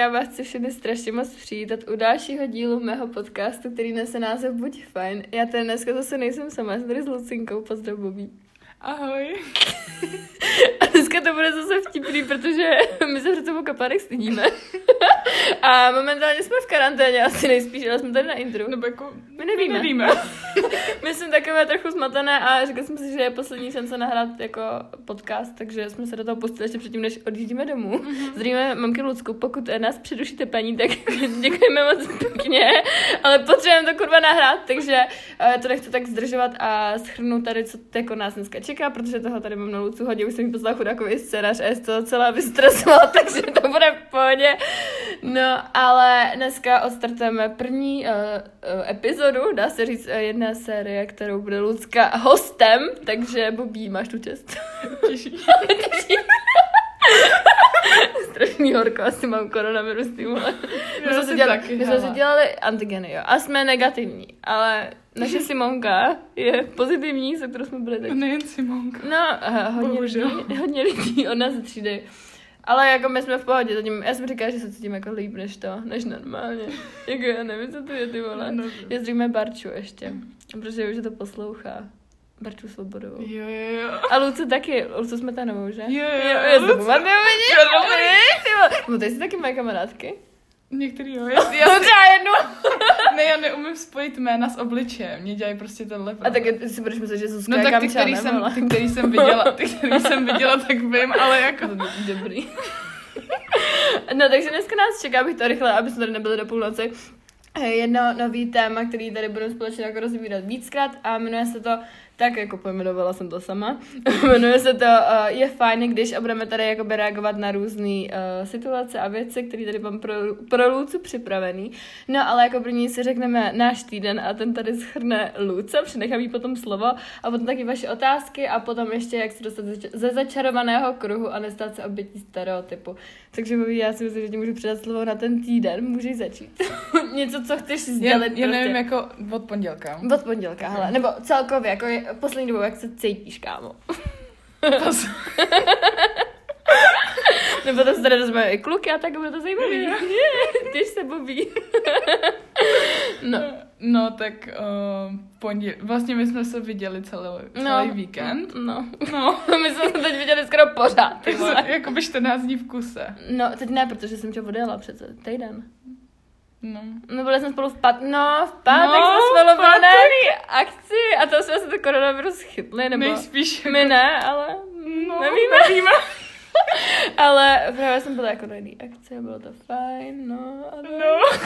já vás chci všechny strašně moc přijítat u dalšího dílu mého podcastu, který nese název Buď fajn. Já tady dneska zase nejsem sama, jsem tady s Lucinkou, pozdrav Bobí. Ahoj. A dneska to bude zase vtipný, protože my se před sebou kapárek stydíme. A momentálně jsme v karanténě, asi nejspíš, ale jsme tady na intru. Nebo jako, My nevíme. nevíme. My jsme takové trochu zmatené a řekli jsme si, že je poslední šance nahrát jako podcast, takže jsme se do toho pustili ještě předtím, než odjíždíme domů. Mhm. Mm-hmm. Zdravíme mamky Lucku, pokud nás přerušíte paní, tak děkujeme moc pěkně, ale potřebujeme to kurva nahrát, takže eh, to nechci tak zdržovat a schrnu tady, co jako nás dneska čeká, protože toho tady mám na Lucu hodně, už jsem jí poslala chudákový scénář a je toho celá vystresovala, takže to bude v pohodě. No, ale dneska odstartujeme první uh, uh, epizodu, dá se říct, uh, jedna série, kterou bude Lucka hostem, takže Bobí, máš tu čest. Těžší. Strašný horko, asi mám koronavirus, ty vole. My jsme, si si dělali, taky, my jsme hele. dělali antigeny, jo, a jsme negativní, ale naše Simonka je pozitivní, se kterou jsme byli teď. Nejen Simonka. No, uh, hodně Bohužel. lidí, hodně lidí od nás ze třídy. Ale jako my jsme v pohodě, zatím, já jsem říkala, že se cítím jako líp než to, než normálně. Jako já nevím, co to je, ty vole. No, Jezdíme Barču ještě, protože už to poslouchá. Barču Svobodovou. Jo, jo, jo. A Lucu taky, Lucu jsme ta novou, že? Jo, jo, jo, já jsem vole. No, ty jsi taky moje kamarádky. Některý jo. Já, já, No třeba jednu. ne, já neumím spojit jména s obličejem. Mě dělají prostě tenhle. A tak si budeš myslet, že Zuzka No tak ty, který jsem, ty, který jsem viděla, ty, který jsem viděla, tak vím, ale jako... Dobrý. no, takže dneska nás čeká, abych to rychle, aby jsme tady nebyli do půlnoci. eh, Jedno nový téma, který tady budeme společně jako rozvírat víckrát a jmenuje se to tak jako pojmenovala jsem to sama. Jmenuje se to uh, Je fajn, když a budeme tady jakoby reagovat na různé uh, situace a věci, které tady mám pro, pro Lucu připravený. No ale jako první si řekneme náš týden a ten tady schrne Luce, přenechám jí potom slovo a potom taky vaše otázky a potom ještě jak se dostat ze- ze začarovaného kruhu a nestát se obětí stereotypu. Takže Bobby, já si myslím, že ti můžu předat slovo na ten týden, můžeš začít. Něco, co chceš Já, sdělit já prostě. nevím, jako od pondělka. Od pondělka, hele. Nebo celkově, jako je, poslední dobou, jak se cítíš, kámo. Nebo to se tady i kluky a tak bude to zajímavé. Tyž se bobí. no. No, tak uh, pondělí. Vlastně my jsme se viděli celý, celý No. víkend. No. No. My jsme se teď viděli skoro pořád, ty vole. Jakoby 14 dní v kuse. No, teď ne, protože jsem tě odjela přece, týden. No. No, byli jsme spolu v pat... No, v pátek No, jsme spolu jedné akci a to jsme se to koronavirus chytli, nebo... Nejspíš My ne, ale... No, nevíme. nevíme. Ale právě jsem byla jako na jedné akci a bylo to fajn, no. A to... No.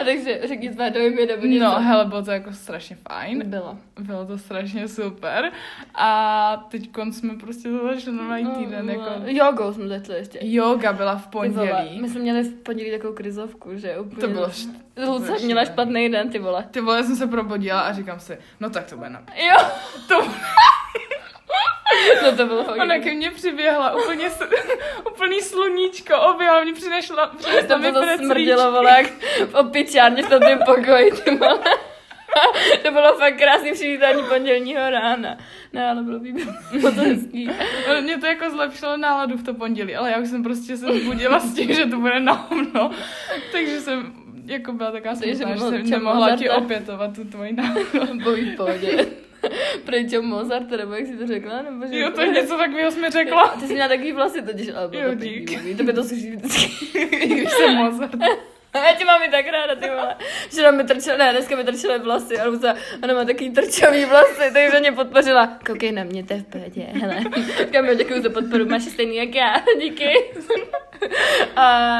A takže řekni tvé dojmy nebo něco. No, hele, bylo to jako strašně fajn. Bylo. Bylo to strašně super. A teď jsme prostě to začali normální No, týden. Jako... Jogou jsme začali ještě. Yoga byla v pondělí. My jsme měli v pondělí takovou krizovku, že úplně... To bylo št- Luce měla špatný den, ty vole. Ty vole, jsem se probudila a říkám si, no tak to bude na... Jo, To... no to bylo hodně. Ona ke mně přiběhla, úplně úplný sluníčko, objela mě přinešla, přinesla To mi bylo preclíčky. smrdilo, vole, jak v opičárně v tom pokoji, ty vole. To bylo fakt krásný přivítání pondělního rána. Ne, ale bylo výborné. Bylo to hezký. No, Mě to jako zlepšilo náladu v to pondělí, ale já už jsem prostě se zbudila s tím, že to bude na hovno. Takže jsem jako byla taková smutná, že jsem nemohla ti opětovat tu tvoji náladu. Bylo v pohodě. Pryč Mozart, nebo jak jsi to řekla? Nebo že Jo, to je něco takového jsme řekla. Ty jsi měla takový vlasy totiž, ale bylo Jo, to dík. pěkný. To by to slyší vždycky. Když jsem Mozart. A já tě mám i tak ráda, ty vole. Včera mi trčely, ne, dneska mi trčely vlasy, ale za, ona má takový trčavý vlasy, takže mě podpořila. Koukej na mě, to je v pohodě, hele. Jo, děkuji za podporu, máš stejný jak já, díky. A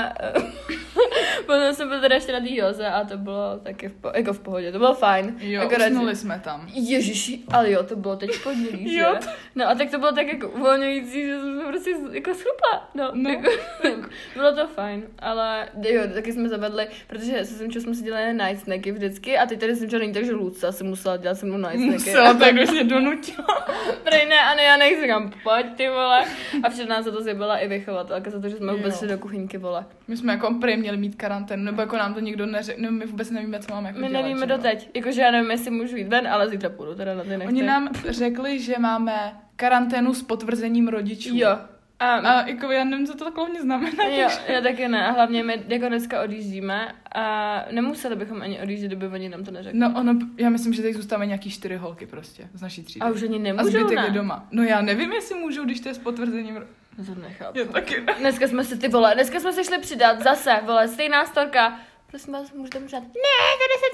potom jsem byl teda ještě na té joze a to bylo taky v, po, jako v pohodě, to bylo fajn. Jo, Akorát, usnuli jsme tam. Ježiši, ale jo, to bylo teď v pondělí, že? Jo, No a tak to bylo tak jako uvolňující, že jsem se prostě jako schrupla. No, No. Jako, bylo to fajn, ale jo, taky jsme zavedli, protože se Simčou jsme si dělali night snacky vždycky a teď tady Simča není, takže Luca si musela dělat se mnou night snacky. Musela, tak už mě donutila. Prej ne, a ne, já nechci, říkám, pojď ty vole. A včera nás za to zjebala i vychovatelka za to, že jsme vůbec šli do kuchyňky, vole. My jsme jako prej měli mít karanténu, nebo jako nám to nikdo neřekl, no my vůbec nevíme, co máme jako My dělat, nevíme no. doteď, jakože já nevím, jestli můžu jít ven, ale zítra půjdu teda na ty nechty. Oni nám řekli, že máme karanténu s potvrzením rodičů. Jo, A, A jako já nevím, co to takhle mě znamená. jo, já taky ne. A hlavně my jako dneska odjíždíme a nemuseli bychom ani odjíždět, kdyby oni nám to neřekli. No ono, já myslím, že teď zůstávají nějaký čtyři holky prostě z naší třídy. A už ani A nemůžou, zbytek ne? je doma. No já nevím, jestli můžou, když to je s potvrzením. To nechápu. Já taky ne. Dneska jsme se ty vole, dneska jsme se šli přidat, zase, vole, stejná storka. Prosím vás, můžete mu ne, za 10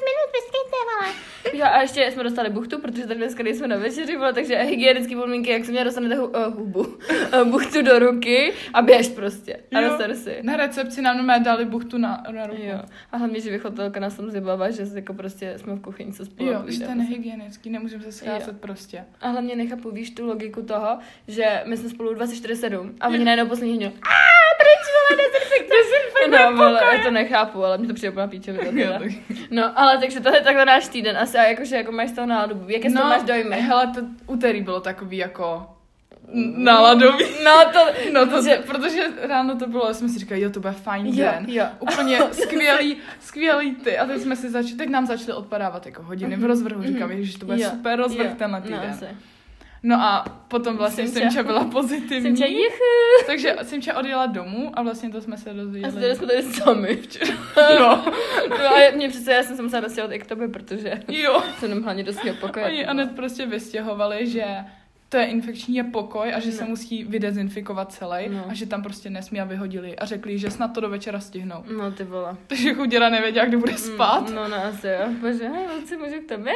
minut, vyskejte, vole. Jo, a ještě jsme dostali buchtu, protože tady dneska nejsme na večeři, vole, takže hygienické podmínky, jak se mě dostanete hu, uh, hubu, uh, buchtu do ruky a běž prostě. A Jo. dostaň si. Na recepci nám normálně dali buchtu na, na ruku. Jo. A hlavně, že vychotelka nás tam zjebává, že jako prostě jsme v kuchyni, co spolu Jo, že to je povídáme. nehygienický, nemůžeme se scházet prostě. A hlavně nechápu, víš tu logiku toho, že my jsme spolu 24-7 a oni najednou poslední hodinu, dezinfektor. No, vole, já to nechápu, ale mi to přijde teda. tak- No, ale takže to je takhle náš týden asi a jakože jako máš z toho náladu, jaké z toho máš dojmy? Hele, to úterý bylo takový jako n- náladový. No to, No to, že- protože ráno to bylo, jsme si říkali, jo, to bude fajn Jo, den. jo. Úplně skvělý, skvělý ty. A teď jsme si začali, teď nám začaly odpadávat jako hodiny v rozvrhu. Říkám, že to bude Jo, super rozvrh jo, tenhle no, týden. asi. No a potom vlastně Simča. Simča byla pozitivní. Jsem tě jichu. Takže Simča odjela domů a vlastně to jsme se A dozvěděli. tady jsme tady sami včera. No, No a mě přece, já jsem se musela dostat i k tobě, protože jo. jsem hlavně dost měl pokoj. Oni Anet prostě vystěhovali, že to je infekční pokoj a že se No. musí vydezinfikovat celý No. a že tam prostě nesmí a vyhodili a řekli, že snad to do večera stihnou. No ty vole. Takže chuděra nevěděla, kdy bude spát. Mm, No, no, asi jo. Bože, hej, holci, můžu k tobě?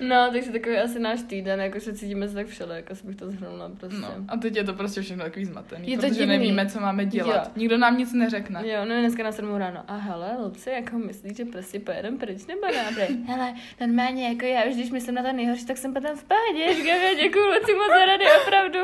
no, takže takový asi náš týden, jako se cítíme se tak všele, jako bych to zhrnula prostě. No, a teď je to prostě všechno takový zmatený, Je to protože divný. nevíme, co máme dělat. Jo. Nikdo nám nic neřekne. Jo, no dneska na 7 ráno. A hele, Luci, jako myslíš, že prostě pojedem pryč nebo ne? Hele, normálně, jako já už když myslím na to nejhorší, tak jsem potom v pohodě. Říkám, já děkuju, Luci, moc za rady, opravdu.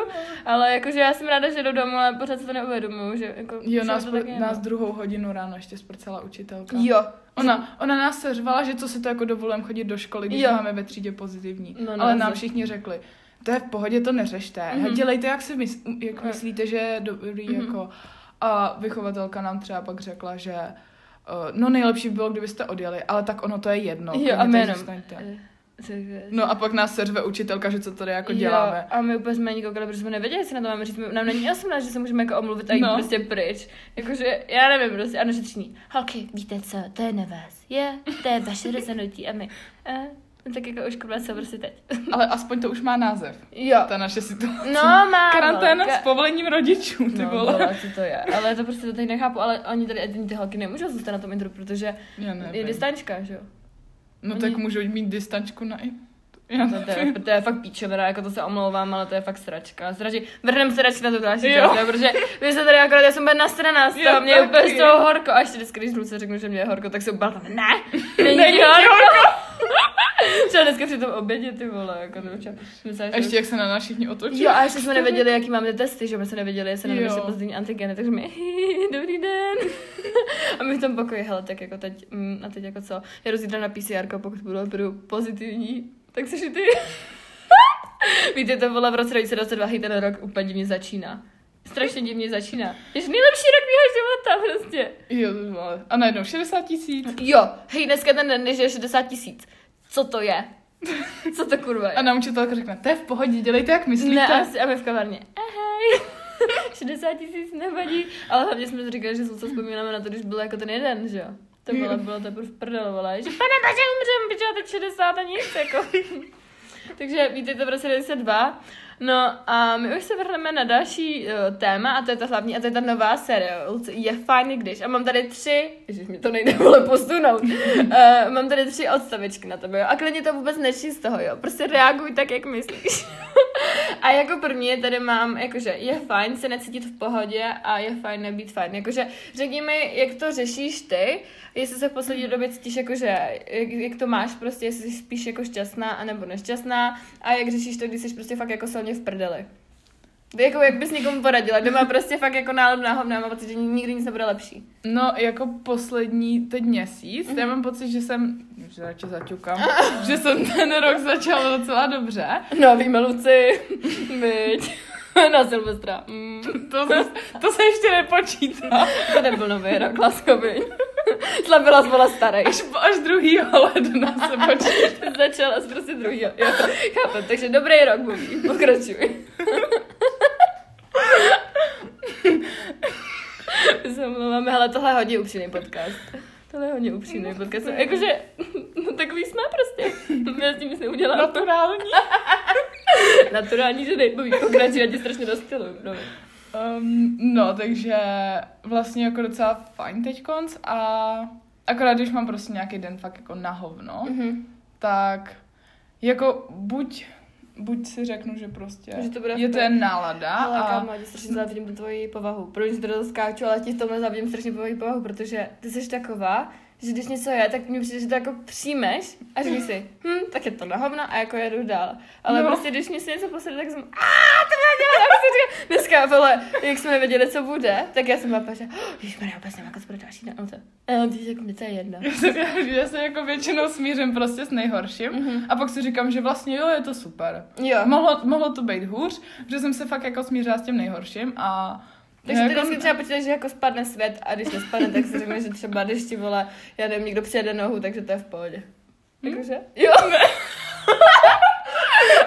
Ale jakože já jsem ráda, že jdu domů, ale pořád si to neuvědomuju, že jako... Jo, nás, je, nás no. druhou hodinu ráno ještě sprcela učitelka. Jo. Ona, ona nás se řvala, že co si to jako dovolím chodit do školy, když Jo. máme ve třídě pozitivní. No, no, Ale nám asi. všichni řekli, to je v pohodě, to neřešte. Mhm. Mm-hmm. Dělejte, jak si mys- jak myslíte, že je dobrý. Mhm. Mm-hmm. Jako. A vychovatelka nám třeba pak řekla, že uh, no nejlepší by bylo, kdybyste odjeli, ale tak ono to je jedno. Jo, a jménem. No a pak nás seřve učitelka, že co tady jako děláme. Jo, a my úplně jsme ani koukali, protože jsme nevěděli, jestli na to máme říct. My- Nám není 18, že se můžeme jako omluvit a jít No. prostě pryč. Jakože, já nevím, prostě, ano, že třídní. Holky, víte co, to je na vás. Je, to je vaše rozhodnutí. A my, eh, no tak jako už se prostě teď. Ale aspoň to už má název. Jo. Ta naše situace. No, má. Karanténa vole, s povolením rodičů, ty No, vole. vole, co to je. Ale to prostě to teď nechápu, ale oni tady, ty holky nemůžou zůstat na tom intru, protože je distančka, že jo? No Oni- tak můžou mít distančku na. Já No, to, je, to je fakt píčovina, jako to se omlouvám, ale to je fakt sračka. Srači, vrhneme se radši na to další jo, protože vy jste tady akorát, já jsem byla nasraná z toho, mě je úplně z toho horko. A ještě vždycky, když Luce řeknu, že mě je horko, tak se ubálám, ne, není, Není ti horko. Třeba dneska při tom obědě, ty vole, jako to. Myslela, že- Ještě jak se na nás všichni otočí. Jo, a ještě jsme nevěděli, jaký máme testy, že my jsme nevěděli, jestli nám ještě pozitivní antigeny, takže my, dobrý den. a my v tom pokoji, hele, tak jako teď, mm, a teď jako co, já zítra na PCR, pokud budu, budu pozitivní, tak jsi ty. Víte, to bylo v roce 2022, hej, ten rok úplně divně začíná. Strašně divně začíná. Je nejlepší rok mého života, prostě. Jo, to bylo. A najednou 60 tisíc. Jo, hej, dneska ten den, než je 60 tisíc. Co to je? Co to kurva je? A nám učitelka řekne, to je v pohodě, dělejte jak myslíte. Ne, asi, a my v kavárně. Ahoj. 60 tisíc nevadí. Ale hlavně jsme si říkali, že se vzpomínáme na to, když byl jako ten jeden, že jo. To bylo, bylo to v prdel, vole. Že pane bože, umřem, pičo, teď 60 a nic, jako. Takže víte to v roce 92. No a my už se vrhneme na další uh, téma a to je ta hlavní a to je ta nová série. Je fajn, když. A mám tady tři, ježiš, mi to nejde vole posunout. uh, mám tady tři odstavečky na tebe, jo. A klidně to vůbec nečí z toho, jo. Prostě reaguj tak, jak myslíš. a jako první tady mám, jakože je fajn se necítit v pohodě a je fajn nebýt fajn. Jakože řekni mi, jak to řešíš ty, jestli se v poslední době cítíš jakože, jak, jak to máš prostě, jestli jsi spíš jako šťastná anebo nešťastná a jak řešíš to, když jsi prostě fakt jako silně v prdeli. Jako, jak bys někomu poradila, kdo má prostě fakt jako náladu na hovno a má pocit, že nikdy nic nebude lepší. No, jako poslední teď měsíc, Mhm. já mám pocit, že jsem, že radši zaťukám, že jsem ten rok začala docela dobře. No, víme, Luci, byť. na Silvestra. Mm. To, to, to, se ještě nepočítá. to nebyl nový rok, laskavý. Šla byla zvola starý. Až, až druhý ledna se počítá. Začala z prostě druhý. Jo. Chápu, takže dobrý rok, mluví. Pokračuj. Zamluváme, hele, tohle je hodně upřímný podcast. Tohle je hodně upřímný podcast. Jakože, no takový jsme prostě. Já s tím nic neudělám. Naturální. Naturální ženy. Baví, pokračuj, já ti strašně dostyluju. No. Um, no, takže vlastně jako docela fajn teď konc a akorát když mám prostě nějaký den fakt jako na hovno, Mhm. tak jako buď buď si řeknu, že prostě Že to bude je to jen nálada Ale a kámo, ti strašně závidím tu tvoji povahu. Proč to skáču, ale ti v tomhle závidím strašně tvoji povahu, protože ty jsi taková, že když něco je, tak mi přijde, že to jako přijmeš a říkáš si, hm, tak je to na hovno a jako jedu dál. Ale No. no. prostě, když mi se něco posede, tak jsem, a to má dělat, a prostě dneska, vole, jak jsme nevěděli, co bude, tak já jsem byla že, když já vůbec nevím, jako co bude další den. On to, ty jako mě to je jedno. já se, já, já se jako většinou smířím prostě s nejhorším Mhm. a pak si říkám, že vlastně jo, je to super. Jo. Mohlo, mohlo to být hůř, protože jsem se fakt jako smířila s tím nejhorším a Takže ty jako, vždycky třeba počítáš, že jako spadne svět a když nespadne, tak si řekneš, že třeba když ti vole, já nevím, někdo přijede nohu, takže to je v pohodě. Hm? Jakože? Jo.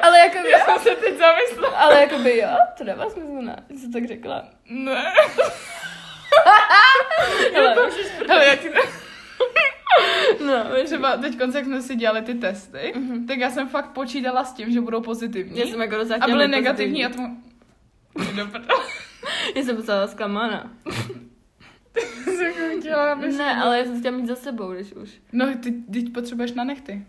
ale jako já jsem se teď zamyslela. ale jako by jo, to dává smysl, ne? Jsi tak řekla. Ne. Hele, Hele, já ti no, Třeba teď, jak jsme si dělali ty testy, Mhm. tak já jsem fakt počítala s tím, že budou pozitivní. já jsem jako a byly negativní a pozitivní. to... Do prdele. Já jsem docela zklamaná. Jsem jako chtěla, aby Ne, ale já jsem chtěla mít za sebou, když už. No, ty teď potřebuješ na nechty.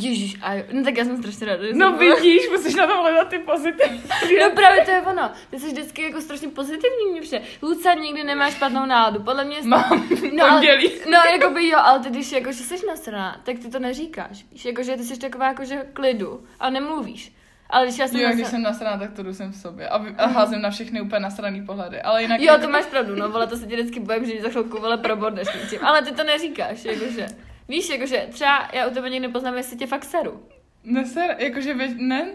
Ježíš, a jo. No tak já jsem strašně ráda, že No jsem vidíš, musíš na to hledat ty pozitivní. No právě to je ono. Ty jsi vždycky jako strašně pozitivní mě přijde. Luca nikdy nemá špatnou náladu. Podle mě... Mám No, ale, pondělí. no, jako by jo, ale ty když jako, že jsi nasraná, tak ty to neříkáš. Víš, jako, že ty jsi taková jako, že klidu a nemluvíš. Ale když já jsem Jo, nasraná- když jsem nasraná, tak to jdu jsem v sobě. A, vy- a házím na všechny úplně nasraný pohledy. Ale jinak... Jo, to máš pravdu, no, vole, to se ti vždycky bojím, že za chvilku, vole, probodneš něčím. Ale ty to neříkáš, jakože. Víš, jakože třeba já u tebe někdy poznám, jestli tě fakt seru. Neser, jakože vě... ne?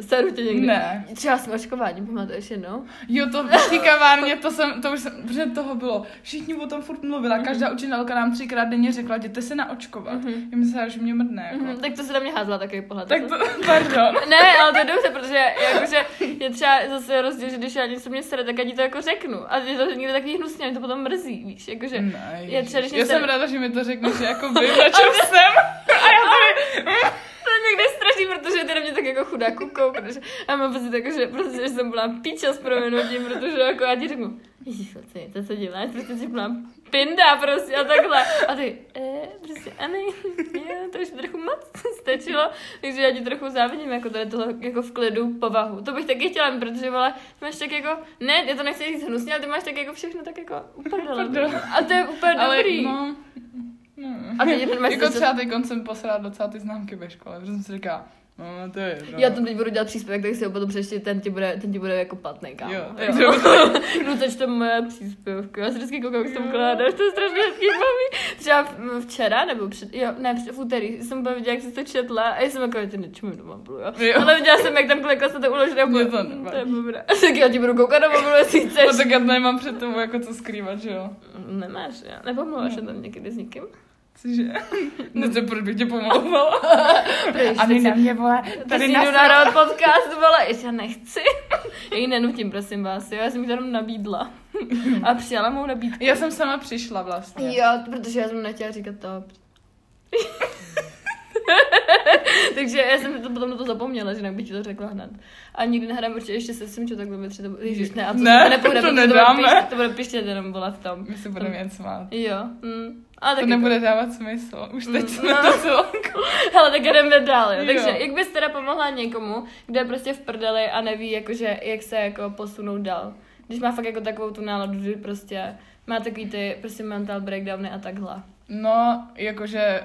Seru tě někdy. Ne. Třeba s očkováním, pamatuješ jednou? Jo, to v té kavárně, to jsem, to už jsem, protože toho bylo. Všichni o tom furt mluvila, každá učitelka nám třikrát denně řekla, jděte se naočkovat. Mhm. Já myslela, že mě mrdne, jako. Mhm, tak to se na mě házela takový pohled. Tak to, pardon. Ne, ale to je dobře, protože jakože je třeba zase rozdíl, že když já něco mě sere, tak já ti to jako řeknu. A je to někde takový hnusně, mě to potom mrzí, víš, jakože. Ne, je třeba, když já jsem ráda, že mi to řekneš, že jako vím, na čem jsem. A. To je někde strašný, protože ty na mě tak jako chudá kukou, protože já mám pocit jako, že prostě, že jsem byla píča s proměnutím, protože jako já ti řeknu, Ježíš, co ty, to co děláš, prostě si byla pinda prostě a takhle. A ty, eh, prostě, a ne, je, to už trochu moc stačilo, takže já ti trochu závidím, jako tady toho, jako v klidu povahu. To bych taky chtěla protože vole, máš tak jako, ne, já to nechci říct hnusně, ale ty máš tak jako všechno tak jako. Uprdele. A to je úplně Ale dobrý. no... No. A teď ten máš jako třeba teď jsem posrala docela ty známky ve škole, protože jsem si říkala, no to je jedno. Já tam teď budu dělat příspěvek, tak si ho potom přečti, ten ti bude, ten ti bude jako platný, kámo. Jo, jo. no teď to moje příspěvky, já si vždycky koukám, jak tam Jo. kládáš, to je strašně hezký baví. Třeba včera, nebo před, jo, ne, v úterý jsem byla viděla, jak jsi to četla a já jsem jako, že nečemu do mobilu, jo. Jo. Ale viděla jsem, jak tam klikla se to uložit a Mě bylo, to "Hm, nevadí." to je dobré. Tak já ti budu koukat na mobilu, jestli chceš. No tak já nemám před tebou jako co skrývat, že jo? Nemáš, já. Nepomluváš se tam někdy s někým? Cože? No to proč bych tě pomlouvala? Ježiš, A teď ty na mě, vole, Tady na nahrát podcast, vole, já nechci. Já ji nenutím, prosím vás, jo, já jsem to jenom nabídla. A přijala mou nabídku. Já jsem sama přišla vlastně. Jo, protože já jsem nechtěla říkat to. Takže já jsem to potom na to zapomněla, že jinak bych ti to řekla hned. A nikdy nehrám určitě ještě se svým tak budeme třeba... Ježiš, ne, a to Ne, nepůjde, to protože nedáme. To bude, piště, to bude piště, jenom byla v tom. My se budeme jen smát. Jo, mm. A To nebude dávat smysl. Už teď Mm, jsme no. to. Hele, tak jdeme dál, jo. Takže jak bys teda pomohla někomu, kdo je prostě v prdeli a neví, jakože, jak se jako posunout dál? Když má fakt jako takovou tu náladu, že prostě má takový ty prostě mental breakdowny a takhle. No, jakože,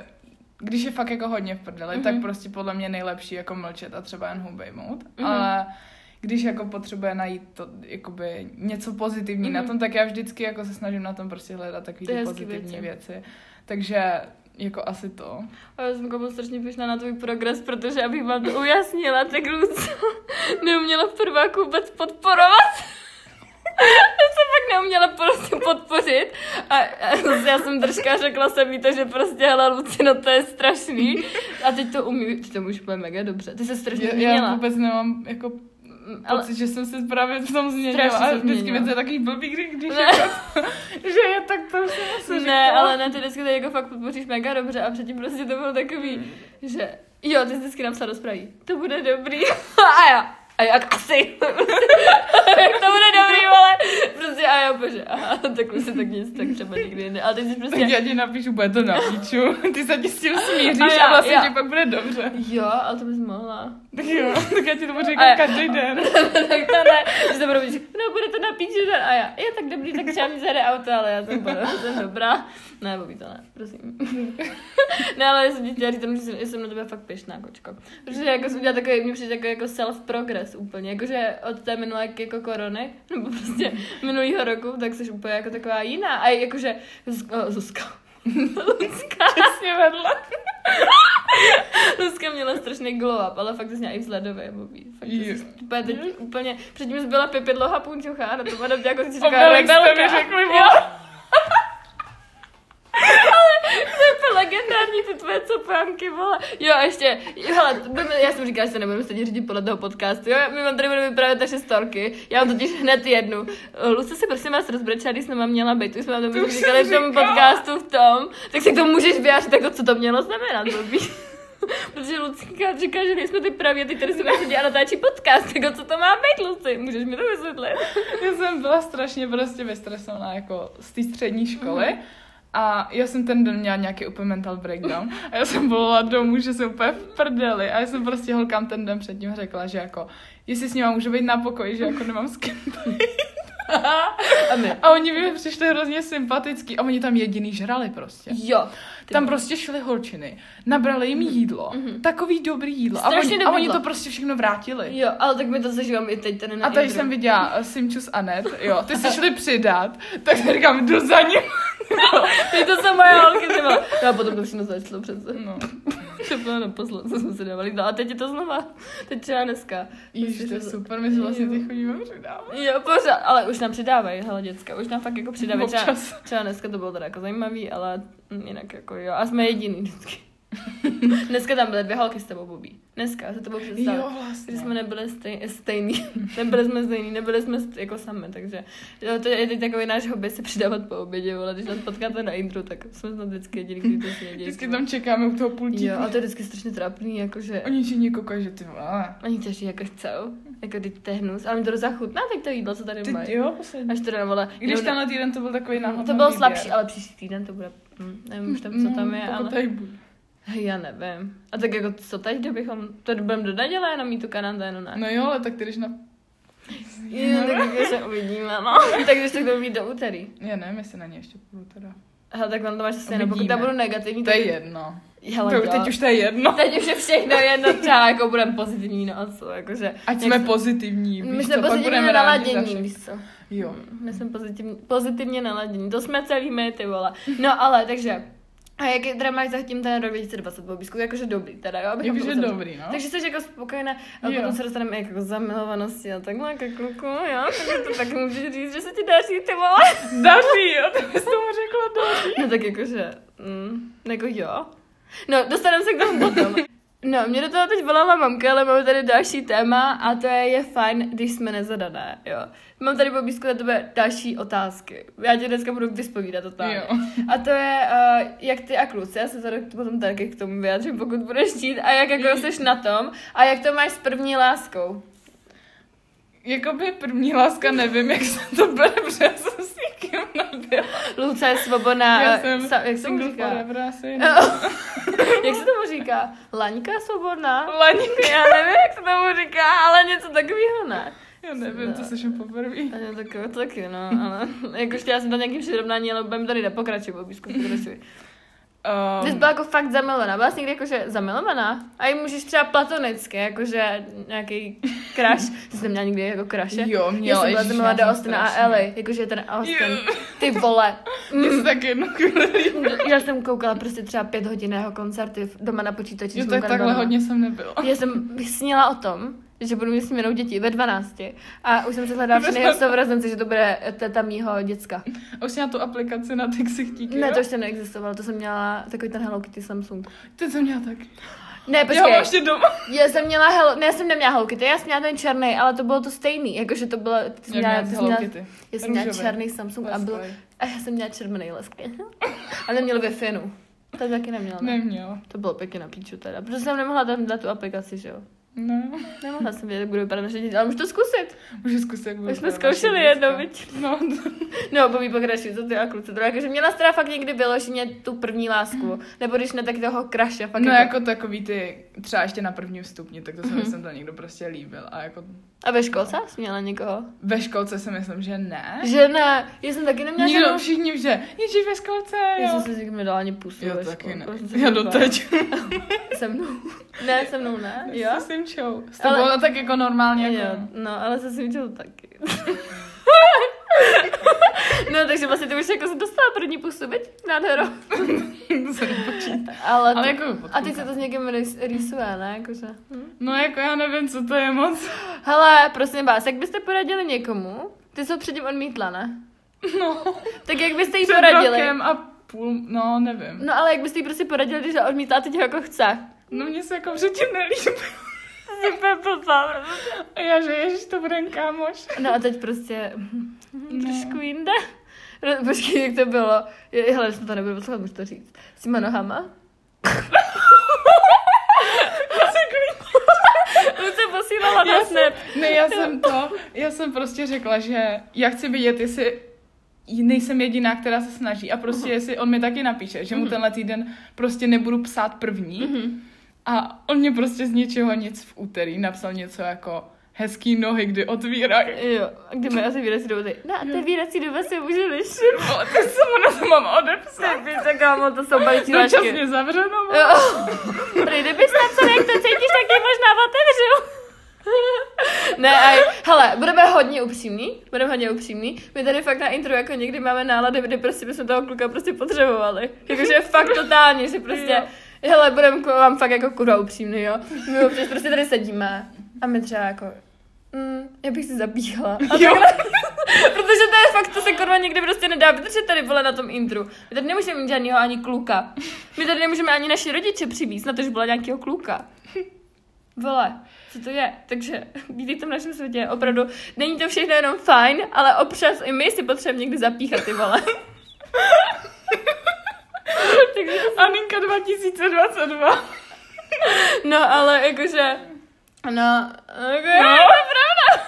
když je fakt jako hodně v prdeli, Mhm. tak prostě podle mě nejlepší jako mlčet a třeba jen hubejmout. Mhm. Ale když jako potřebuje najít to, jakoby něco pozitivní Mhm. na tom, tak já vždycky jako se snažím na tom prostě hledat hezký pozitivní věci. věci. Takže jako asi to. A já jsem jako strašně pyšná na tvůj progres, protože abych vám to ujasnila, tak Luca neuměla v prváku vůbec podporovat. Já jsem fakt neuměla prostě podpořit a, a já jsem držka řekla jsem jí to, že prostě hele Lucino, to je strašný. A teď to umí, ty to už úplně mega dobře. Ty se strašně Já, změnila. já vůbec nemám jako ale, pocit, že jsem se právě v tom změnila. Se A vždycky mi to je takový blbý, kdy, když Ne. jako, že je tak to už jsem si ne, říkala. ale ne, ty vždycky to jako fakt podpoříš mega dobře a předtím prostě to bylo takový, že jo, ty jsi vždycky napsala do zprávy, to bude dobrý. A já, a jak asi. to bude dobrý, ale prostě a já bože, aha, tak už si tak nic, tak třeba nikdy ne. Ale ty jsi prostě, Tak já ti napíšu, bude to na píču. Ty se ti s tím smíříš A a, já- vlastně já. ti pak bude dobře. jo, ale to bys mohla. Tak jo, tak já ti to budu říkat každý den. tak to ne, že to budou říct, no bude to na píču, že? A já, je tak dobrý, tak třeba mi zjede auto, ale já jsem, byla, jsem dobrá. Ne, Bobby, to ne, prosím. ne, ale já jsem ti chtěla říct, že jsem, jsem na tebe fakt pěšná, kočko. Protože jako jsem udělala takový, mě přijde takový jako self-progress úplně, jakože od té minulé jako korony, nebo prostě minulýho roku, tak jsi úplně jako taková jiná. A jakože, Zuzka, Luzka. Přesně vedle. Luzka měla strašný glow up, ale fakt to měla i vzhledové, Bobby. Fakt jsi úplně, teď, úplně, předtím jsi byla Pipě dlouhá punčucha, a to madam jako si říká Obelix jste mi řekli. to je legendární ty tvoje copánky, vole. Jo, a ještě, hele, budeme, já jsem říkala, že se nebudeme stejně řídit podle toho podcastu, jo, my vám tady budeme vyprávět naše storky, já mám totiž hned jednu. Luce se prosím vás rozbrečela, když jsme vám měla být, už jsme vám to To už říkali v jsem tom podcastu v tom, tak si tomu můžeš vyjádřit, jako co to mělo znamenat, Bobby. Protože Lucka říká, že nejsme ty pravě, ty tady se sedí a natáčí podcast, jako co to má být, Luci, můžeš mi to vysvětlit? Já jsem byla strašně prostě vystresovaná jako z té střední školy. A já jsem ten den měla nějaký úplně mental breakdown. A já jsem volala domů, že jsem úplně v prdeli. A já jsem prostě holkám ten den předtím řekla, že jako, jestli s nima můžu být na pokoji, že jako nemám s kým být. A my. A oni mi přišli hrozně sympatický. A oni tam jediný žrali prostě. Jo. Ty Tam prostě šly holčiny, nabrali jim jídlo, takový dobrý jídlo. A oni, a oni to prostě všechno vrátili. Jo, ale tak mi to zažívám i teď tady na A tady jsem viděla uh, Simču s Anet, jo, ty si šli přidat, tak říkám, jdu za ním. Ty to jsou moje holky, ty. No a potom to všechno začalo přece. No, To bylo naposled, co jsme si dávali. No a teď je to znova. Teď třeba dneska. Ježiš, to je super, my si vlastně ty chodíme přidávat. Jo, pořád, ale už nám přidávají, hele děcka, už nám fakt jako přidávají. Třeba, třeba dneska to bylo teda jako zajímavý, ale jinak jako jo. A jsme jediný vždycky. dneska tam byly dvě holky s tebou, Bobí. Dneska, se to bylo představit. Jo, vlastně. Když jsme nebyli stej, stejný, nebyli jsme stejný, nebyli jsme st- jako sami, takže jo, to je teď takový náš hobby se přidávat po obědě, ale když nás potkáte na intro, tak jsme snad vždycky jediný, kteří to si nedějí. Vždycky tam čekáme u toho pultíku. Jo, a to je vždycky strašně trápný, jakože Oni všichni koukají, že ty vole. oni to jako chcou, jako teď to je hnus, ale mi to docela chutná teď to jídlo, co tady Ty, mají. jo, poslední. Až to. I když jenom- tenhle týden to byl takový náhodný to bylo slabší, ale příští týden to bude, hm, nevím už tam, co tam je, Mm, ale. Já nevím. A tak jako co teď, kdybychom, to budeme do neděle, jenom mít tu karanténu, ne? No jo, ale tak ty když na... Jo, tak jako se uvidíme, no. tak když to budeme mít do úterý. Já nevím, jestli na ně ještě půjdu teda. Hele, tak vám to máš stejno, pokud tam budu negativní, To tak... je jedno. Hele, To, jo. teď už to je jedno. Teď už je všechno jedno, třeba jako budeme pozitivní, no a co, jakože... Ať jak jsme se- pozitivní, My víš jsme co, pozitivně naladění, víš co? Jo. My jsme pozitivně, pozitivně naladění, to jsme celý my, ty vole. No ale, takže... A jak je, teda máš zatím ten rok 2020 po obisku, jakože dobrý teda, jo? abychom Jakože dobrý, no. Takže jsi jako spokojená a Jo. potom se dostaneme jako k zamilovanosti a takhle ke kluku, jo? Takže to tak můžeš říct, že se ti daří, ty vole. Daří, jo, to bys tomu řekla daří. No tak jakože, mm, jako jo. No, dostaneme se k tomu potom. No, mě do toho teď volala mamka, ale máme tady další téma a to je, je fajn, když jsme nezadané, jo. Mám tady po blízku na tebe další otázky. Já ti dneska budu vyspovídat totálně. Jo. A to je, uh, jak ty a kluci, já se tady potom taky k tomu vyjádřím, pokud budeš chtít, a jak jako jsi na tom, a jak to máš s první láskou. Jakoby první láska, nevím, jak se to bere, protože já jsem s nikým nebyla. Luce je svobodná, Já eh, jsem sa, jak se single říká? forever asi. jak se tomu říká? Laňka je svobodná? Laník. Já nevím, jak se tomu říká, ale něco takového ne. Já nevím, to slyším poprvé. Tak, taky, no, ale jako chtěla jsem dát nějaký přirovnání, ale budeme tady nepokračovat, blízko pokračuj. Ty jsi Um, byla jako fakt zamilovaná, byla jsi někdy jakože zamilovaná? A i můžeš třeba platonicky, jakože nějaký crush. Ty jsi neměla nikdy jako crushe? Jo, Já měla, jsem byla zamilovaná já do jsem Austina a. Ellie, jakože ten Austin. Jo. Ty vole. Mm. se taky jednou Já jsem koukala prostě třeba pět hodin jeho koncerty doma na počítači. Jo, tak takhle hodně jsem nebyla. Já jsem sněla o tom, že budu mít s ním děti ve 12. A už jsem se hledala všechny jeho sourozence, že to bude teta mýho děcka. A už měla tu aplikaci na ty ksichtíky, Ne, to ještě neexistovalo, to jsem měla takový ten Hello Kitty Samsung. Ty jsem měla tak. Ne, Já počkej. mám ještě doma. Já jsem měla Hello, ne, já jsem neměla Hello Kitty, já jsem měla ten černý, ale to bylo to stejný, jakože to bylo, ty jsi měla, měla ty jsi Hello měla, Kitty. já jsem měla černý Samsung a, byl, a já jsem měla červený lesky. A neměl wi To taky neměla. Ne? Neměl. To bylo pěkně na píču teda, protože jsem nemohla tam dát tu aplikaci, že jo. No, Nemohla jsem vědět, jak bude vypadat naše děti, ale můžu to zkusit. můžu zkusit, jak Už jsme zkoušeli děcka. viď? No, No, poví pokračuj, co ty a kluci. To jakože měla teda fakt někdy vyloženě tu první lásku, nebo když ne, tak toho kraše. Fakt no jako... jako takový ty, třeba ještě na prvním stupni, tak to se mi jsem to někdo prostě líbil. A jako A ve školce jsi měla někoho? ve školce si myslím, že ne. Že ne, já jsem taky neměla Nikdo, žádnou- všichni, že ježíš ve školce, Já jo. jsem si nikdy nedala ani pusu Já taky ne. Já se doteď. Se mnou. Ne, se mnou ne, jo? Simčou. S tebou ale... tak jako normálně. Jo, Jako... no, ale se Simčou taky. no, takže vlastně ty už jako se dostala první pusu, viď? Nádhero. to. Ale, Ale ty, jako a teď se to s někým rys- rýsuje, ne? Jakože. Hm. No jako já nevím, co to je moc. Hele, prosím vás, jak byste poradili někomu? Ty jsi ho předtím odmítla, ne? No. Tak jak byste jí Před poradili? rokem a půl, no nevím. No ale jak byste jí prostě poradili, když ho odmítla teď ho jako chce? No mně se jako předtím nelíbí. Super blbá. A já, že ježiš, to bude kámoš. No a teď prostě Ne. trošku jinde. No, počkej, jak to bylo. Je, hele, jsem to nebudu poslouchat, můžu to říct. S těma nohama? Luce posílala na Já snap. jsem, ne, já jsem to, já jsem prostě řekla, že já chci vidět, jestli nejsem jediná, která se snaží a prostě jestli on mi taky napíše, že mu Mhm. tenhle týden prostě nebudu psát první Mhm. A on mě prostě z ničeho nic v úterý napsal něco jako hezký nohy, kdy otvírají. Jo, a kdy mají asi výrací doby? No a ty výrací doby se může lišit. Vole, ty jsem mu na to mám odepsat. Tak víte, kámo, to jsou balící lačky. Dočasně zavřeno. vole. Jo. Prý, kdybys napsal, jak to cítíš, tak je možná otevřu. Ne, aj, hele, budeme hodně upřímní, budeme hodně upřímní. My tady fakt na intro jako někdy máme nálady, kdy prostě bychom toho kluka prostě potřebovali. Jakože fakt totálně, že prostě, Jo. Hele, budeme k vám fakt jako kurva upřímný, jo. My občas prostě tady sedíme a my třeba jako, mm, já bych si zabíhala. A Jo. takhle, protože to je fakt, to se kurva někdy prostě nedá vydržet tady vole na tom intru. My tady nemůžeme mít žádného ani kluka. My tady nemůžeme ani naši rodiče přivízt, na to, že byla nějakého kluka. Vole, co to je? Takže vítejte v našem světě. Opravdu, není to všechno jenom fajn, ale občas i my si potřebujeme někdy zapíchat ty vole. Takže, Aninka 2022. no, ale jakože, no, jako, No. no. to je pravda.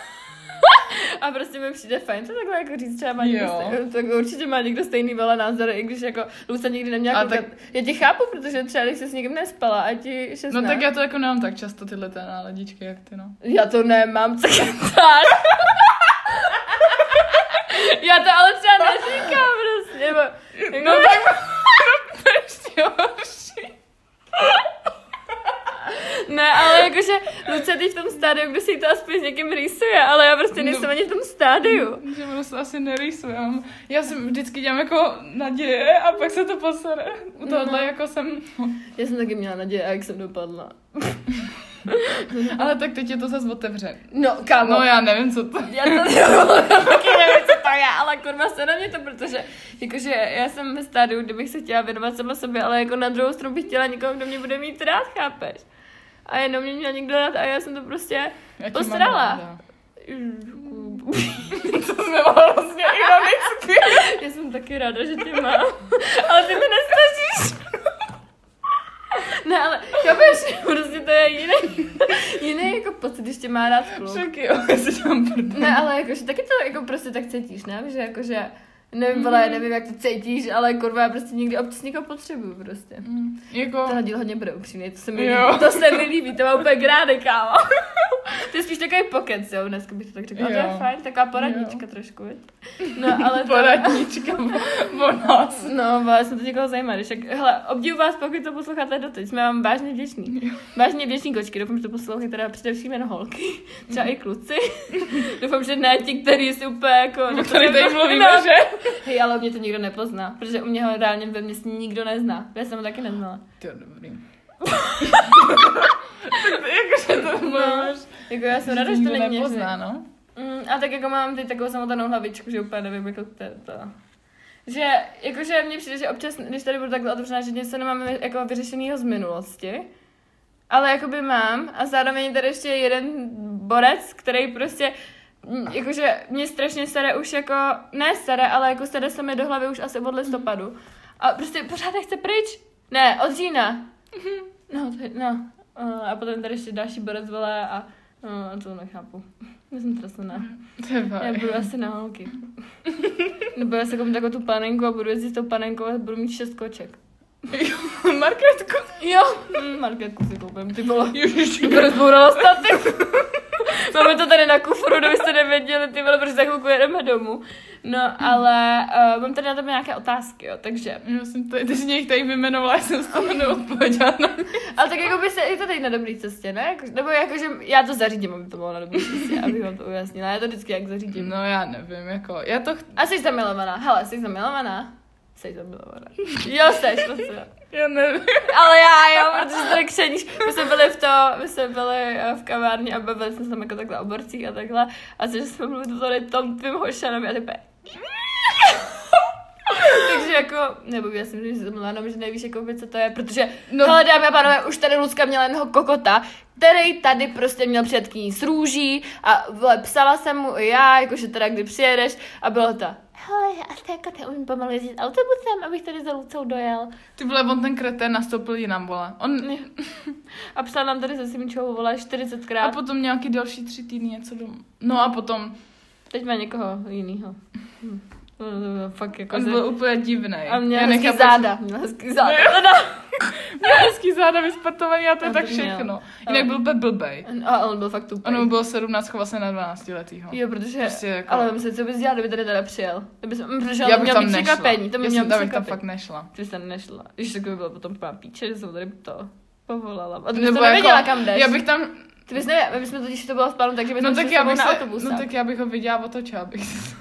A prostě mi přijde fajn to takhle jako říct, třeba má někdo, Jo. stej, tak určitě má někdo stejný vele názor, i když jako Luce nikdy neměla A koukat. tak- Já tě chápu, protože třeba když jsi s někým nespala a ti 16. No tak já to jako nemám tak často tyhle té náladičky, jak ty no. Já to nemám, co kecáš. Já to ale třeba neříkám prostě, nebo... No tak horší. Ne, ale jakože Luce teď v tom stádiu, kde si to aspoň s někým rýsuje, ale já prostě nejsem No. ani v tom stádiu. Že prostě asi nerýsujem. Já jsem vždycky dělám jako naděje a pak se to posere. U tohohle No. jako jsem... Já jsem taky měla naděje, a jak jsem dopadla. Ale tak teď je to zase otevřen. No, kámo. No já nevím, co to Já to taky nevím, co to je, ale kurva se na mě to, protože jakože já jsem ve stádiu, kdybych se chtěla věnovat sama sobě, ale jako na druhou stranu bych chtěla někoho, kdo mě bude mít rád, chápeš? A jenom mě měl někdo rád a já jsem to prostě Já posrala. To jsme hrozně ironicky. Já jsem taky ráda, že tě mám. Ale ty mi nestačíš. Ne, ale chápeš, prostě to je jiný, jiný jako pocit, když tě má rád kluk. Však jo, já si dělám prdel. Ne, ale jakože taky to jako prostě tak cítíš, ne? Že jakože, nevím, vole, nevím, jak to cítíš, ale kurva, já prostě někdy občas někoho potřebuju prostě. Mm, Jako... Tenhle díl hodně bude upřímný, to se mi líbí, to se mi líbí, to má úplně grády, kámo. To je spíš takový pokec, jo, dneska bych to tak řekla, ale to je Jo. fajn, taková poradnička trošku, viď? No, ale to... Poradnička o, nás. No, vás jsem to někoho zajímá, když jak, hele, obdivu vás, pokud to posloucháte doteď, jsme vám vážně vděční. Vážně vděční kočky, doufám, že to poslouchají teda především jen holky, třeba i kluci. doufám, že ne ti, který si úplně jako... O který tady mluvíme, no. že? Hej, ale mě to nikdo nepozná, protože u mě ho reálně ve městě nikdo nezná. Já jsem ho taky neznala. To je dobrý. tak jakože to máš. Jako já jsem ráda, že to není nepozná, no. Mm, a tak jako mám teď takovou samotanou hlavičku, že úplně nevím, jako to, to. Že, jakože mně přijde, že občas, když tady budu takhle otevřená, že něco nemáme jako vyřešenýho z minulosti, ale jakoby mám a zároveň tady ještě jeden borec, který prostě mm, jakože mě strašně sere už jako, ne sere, ale jako sere se mi do hlavy už asi od listopadu. A prostě pořád nechce pryč. Ne, od října. No, to je, no. A potom tady ještě další borec vole a uh, to nechápu. Já jsem trasená. To je Já budu asi na holky. Nebo já se koupím takovou tu panenku a budu jezdit s tou panenkou a budu mít šest koček. Marketku. Jo, mm, marketku si koupím, ty vole. Ježiši. Rozbourala statek. Máme to tady na kufru, kdybyste nevěděli, ty vole, protože za chvilku jedeme domů. No, ale uh, mám tady na tebe nějaké otázky, jo, takže. Já jsem tady, ty jsi mě jich tady vymenovala, já jsem z toho neodpověděla na. Ale tak jako by se, je to teď na dobré cestě, ne? Jako, nebo jako, že já to zařídím, aby to bylo na dobré cestě, abych vám to ujasnila. Já to vždycky jak zařídím. No já nevím, jako, já to, ch- A jsi zamilovaná. Hele, jsi zamilovaná? Jsi zamilovaná. Jo, jsi, prostě. já nevím. Ale já, jo, protože tady křeníš. My jsme byli v to, my jsme byli eh, v kavárně a bavili jsme se tam jako takhle o borcích a takhle. A že jsme mluvili tady tom tvým hošanem a ty. Takže jako, nebo já si myslím, že to mluvám, že nevíš, jako, co to je, protože, no. hele dámy a pánové, už tady Lucka měla jednoho kokota, který tady prostě měl před k ní s růží a vole, psala jsem mu i já, jakože teda kdy přijedeš a bylo to, hele, já asi jako neumím pomalu jezdit autobusem, abych tady za Lucou dojel. Ty vole, on ten kretén nastoupil jinam, vole. On, A psal nám tady se Simičou, vole, 40krát. a potom nějaký další tři týdny něco doma. No a potom, Teď má někoho jinýho. Hm. To bylo Fakt jako on ze- byl úplně divný. A měl hezký nechápu, záda. Měl hezký záda. Ne. Teda. Měl hezký záda, vyspatovaný a to je A tak to měl. všechno. Jinak byl úplně blbej. A on byl fakt tupý. On mu bylo 17, choval se na 12 letýho. Jo, protože, Prostě jako- ale myslím, co bys dělal, kdyby tady teda přijel. Kdyby jsem, protože Já bych tam nešla. překvapení, to by Já jsem tam, bych tam fakt nešla. Ty jsi tam nešla. Když tak by bylo potom taková píče, že jsem tady to povolala. A ty bys Nebo to nevěděla, jako, kam jdeš. Já bych tam, Ty bys nevěděla, my bychom totiž to bylo v plánu, takže bychom no šli tak, já bych na se, autobus. no tak já bych ho viděla otočila bych.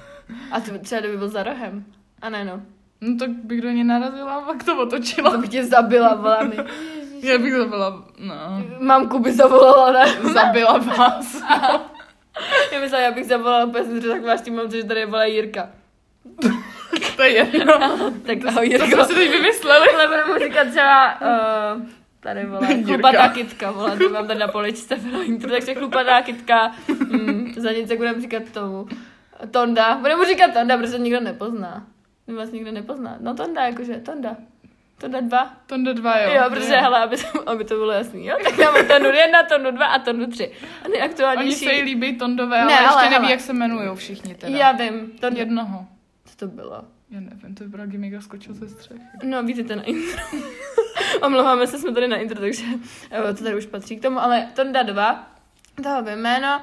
A ty třeba kdyby byl za rohem. A ne no. No tak bych do něj narazila a pak to To otočila. by tě zabila, volá mi. Já bych to byla, no, Mamku by zavolala, ne? zabila vás. Já myslela, já bych zavolala úplně jsem tak máš tím mamce, že tady je volá Jirka. To je jedno. Tak ahoj To Jirko. jsme si teď vymysleli. Ale budu mu říkat třeba, uh, tady Jirka. chlupatá kytka, volá, to mám tady na poličce v intro, takže chlupatá kytka, mm, za nic, jak budeme říkat tomu. Tonda, budeme mu říkat Tonda, protože nikdo nepozná. Nebo vás nikdo nepozná. No Tonda, jakože Tonda. Tonda 2. Tonda dva, jo. Jo, protože, hele, aby to, aby to bylo jasný, jo? Tak já mám Tondu 1, Tondu 2 a Tondu 3. A Oni nejaktuálnější... se jí líbí Tondové, ale Ne, ještě ale neví, hele. jak se jmenují všichni teda. Já vím, Tonda... Jednoho. Co to bylo? Já nevím, to vypadá, Gimiga skočil ze střechy. No, víte na intro. Omlouváme se, jsme tady na intro, takže eh, to tady už patří k tomu, ale Tonda 2, toho jméno,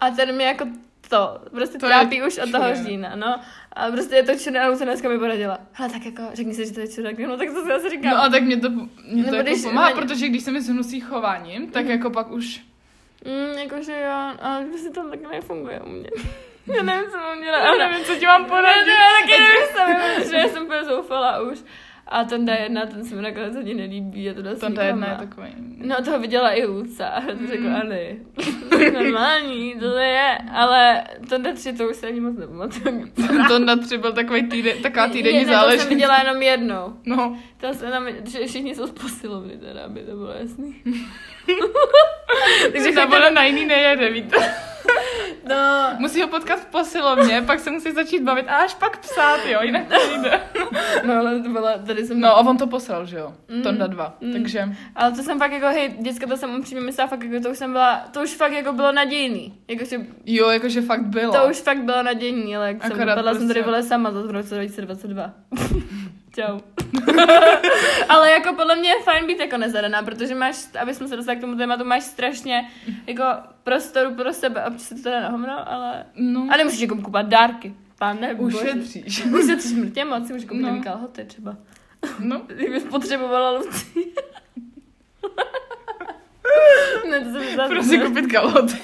a ten mě jako to, prostě To je trápí už od toho čuré. října, no. A prostě je to čuré, a se dneska mi poradila. Hele, tak jako, řekni si, že to je čuré, no tak to si asi říkám. No a tak mě to, mě to Nebo jako když- pomáhá, ne- protože když se mi zhnusí chováním, tak jako pak už... Mm, jakože jo, ale prostě to tak nefunguje u mě. Já nevím, co mám dělat. Já nevím, co ti mám poradit. já taky nevím, že já jsem úplně zoufala už. A Tonda jedna, ten se mi nakonec ani nelíbí. A to Tonda jedna je nikama. takový... No toho viděla i Luca a to Mm. řekla. To je normální, to je, ale Tonda 3 to už se ani moc nepamatuju. Tonda tři byl takový týden, taková týdenní Ne, To jsem záležitost. viděla jenom jednou. No, To se nám, že všichni jsou z posilovny, teda, aby to bylo jasný. takže ta voda na jiný nejede, víte. No, Musí ho potkat v posilovně, pak se musí začít bavit a až pak psát, jo, jinak to nejde. no ale to byla, tady jsem... No a on to poslal, že jo, Mm. Tonda 2, Mm. takže... Ale to jsem fakt jako, hej, děcka, to jsem upřímně myslela, fakt jako, to už jsem byla, to už fakt jako bylo nadějný. Jakože, Jo, jakože fakt bylo. to už fakt bylo nadějný, ale jak jsem Akorát vypadala, jsem tady prostě- byla sama za v roce 2022. Čau. ale jako podle mě je fajn být jako nezadaná, protože máš, aby jsme se dostali k tomu tématu, máš strašně jako prostoru pro sebe, občas se to teda na hovno, ale... No, A nemůžeš někomu kupovat dárky. Pane bože. ušetříš. Ušetříš mrtě moc, si můžeš koupit No. kalhoty třeba. No, Kdybys potřebovala Luci. ne, to zdá prostě koupit kalhoty.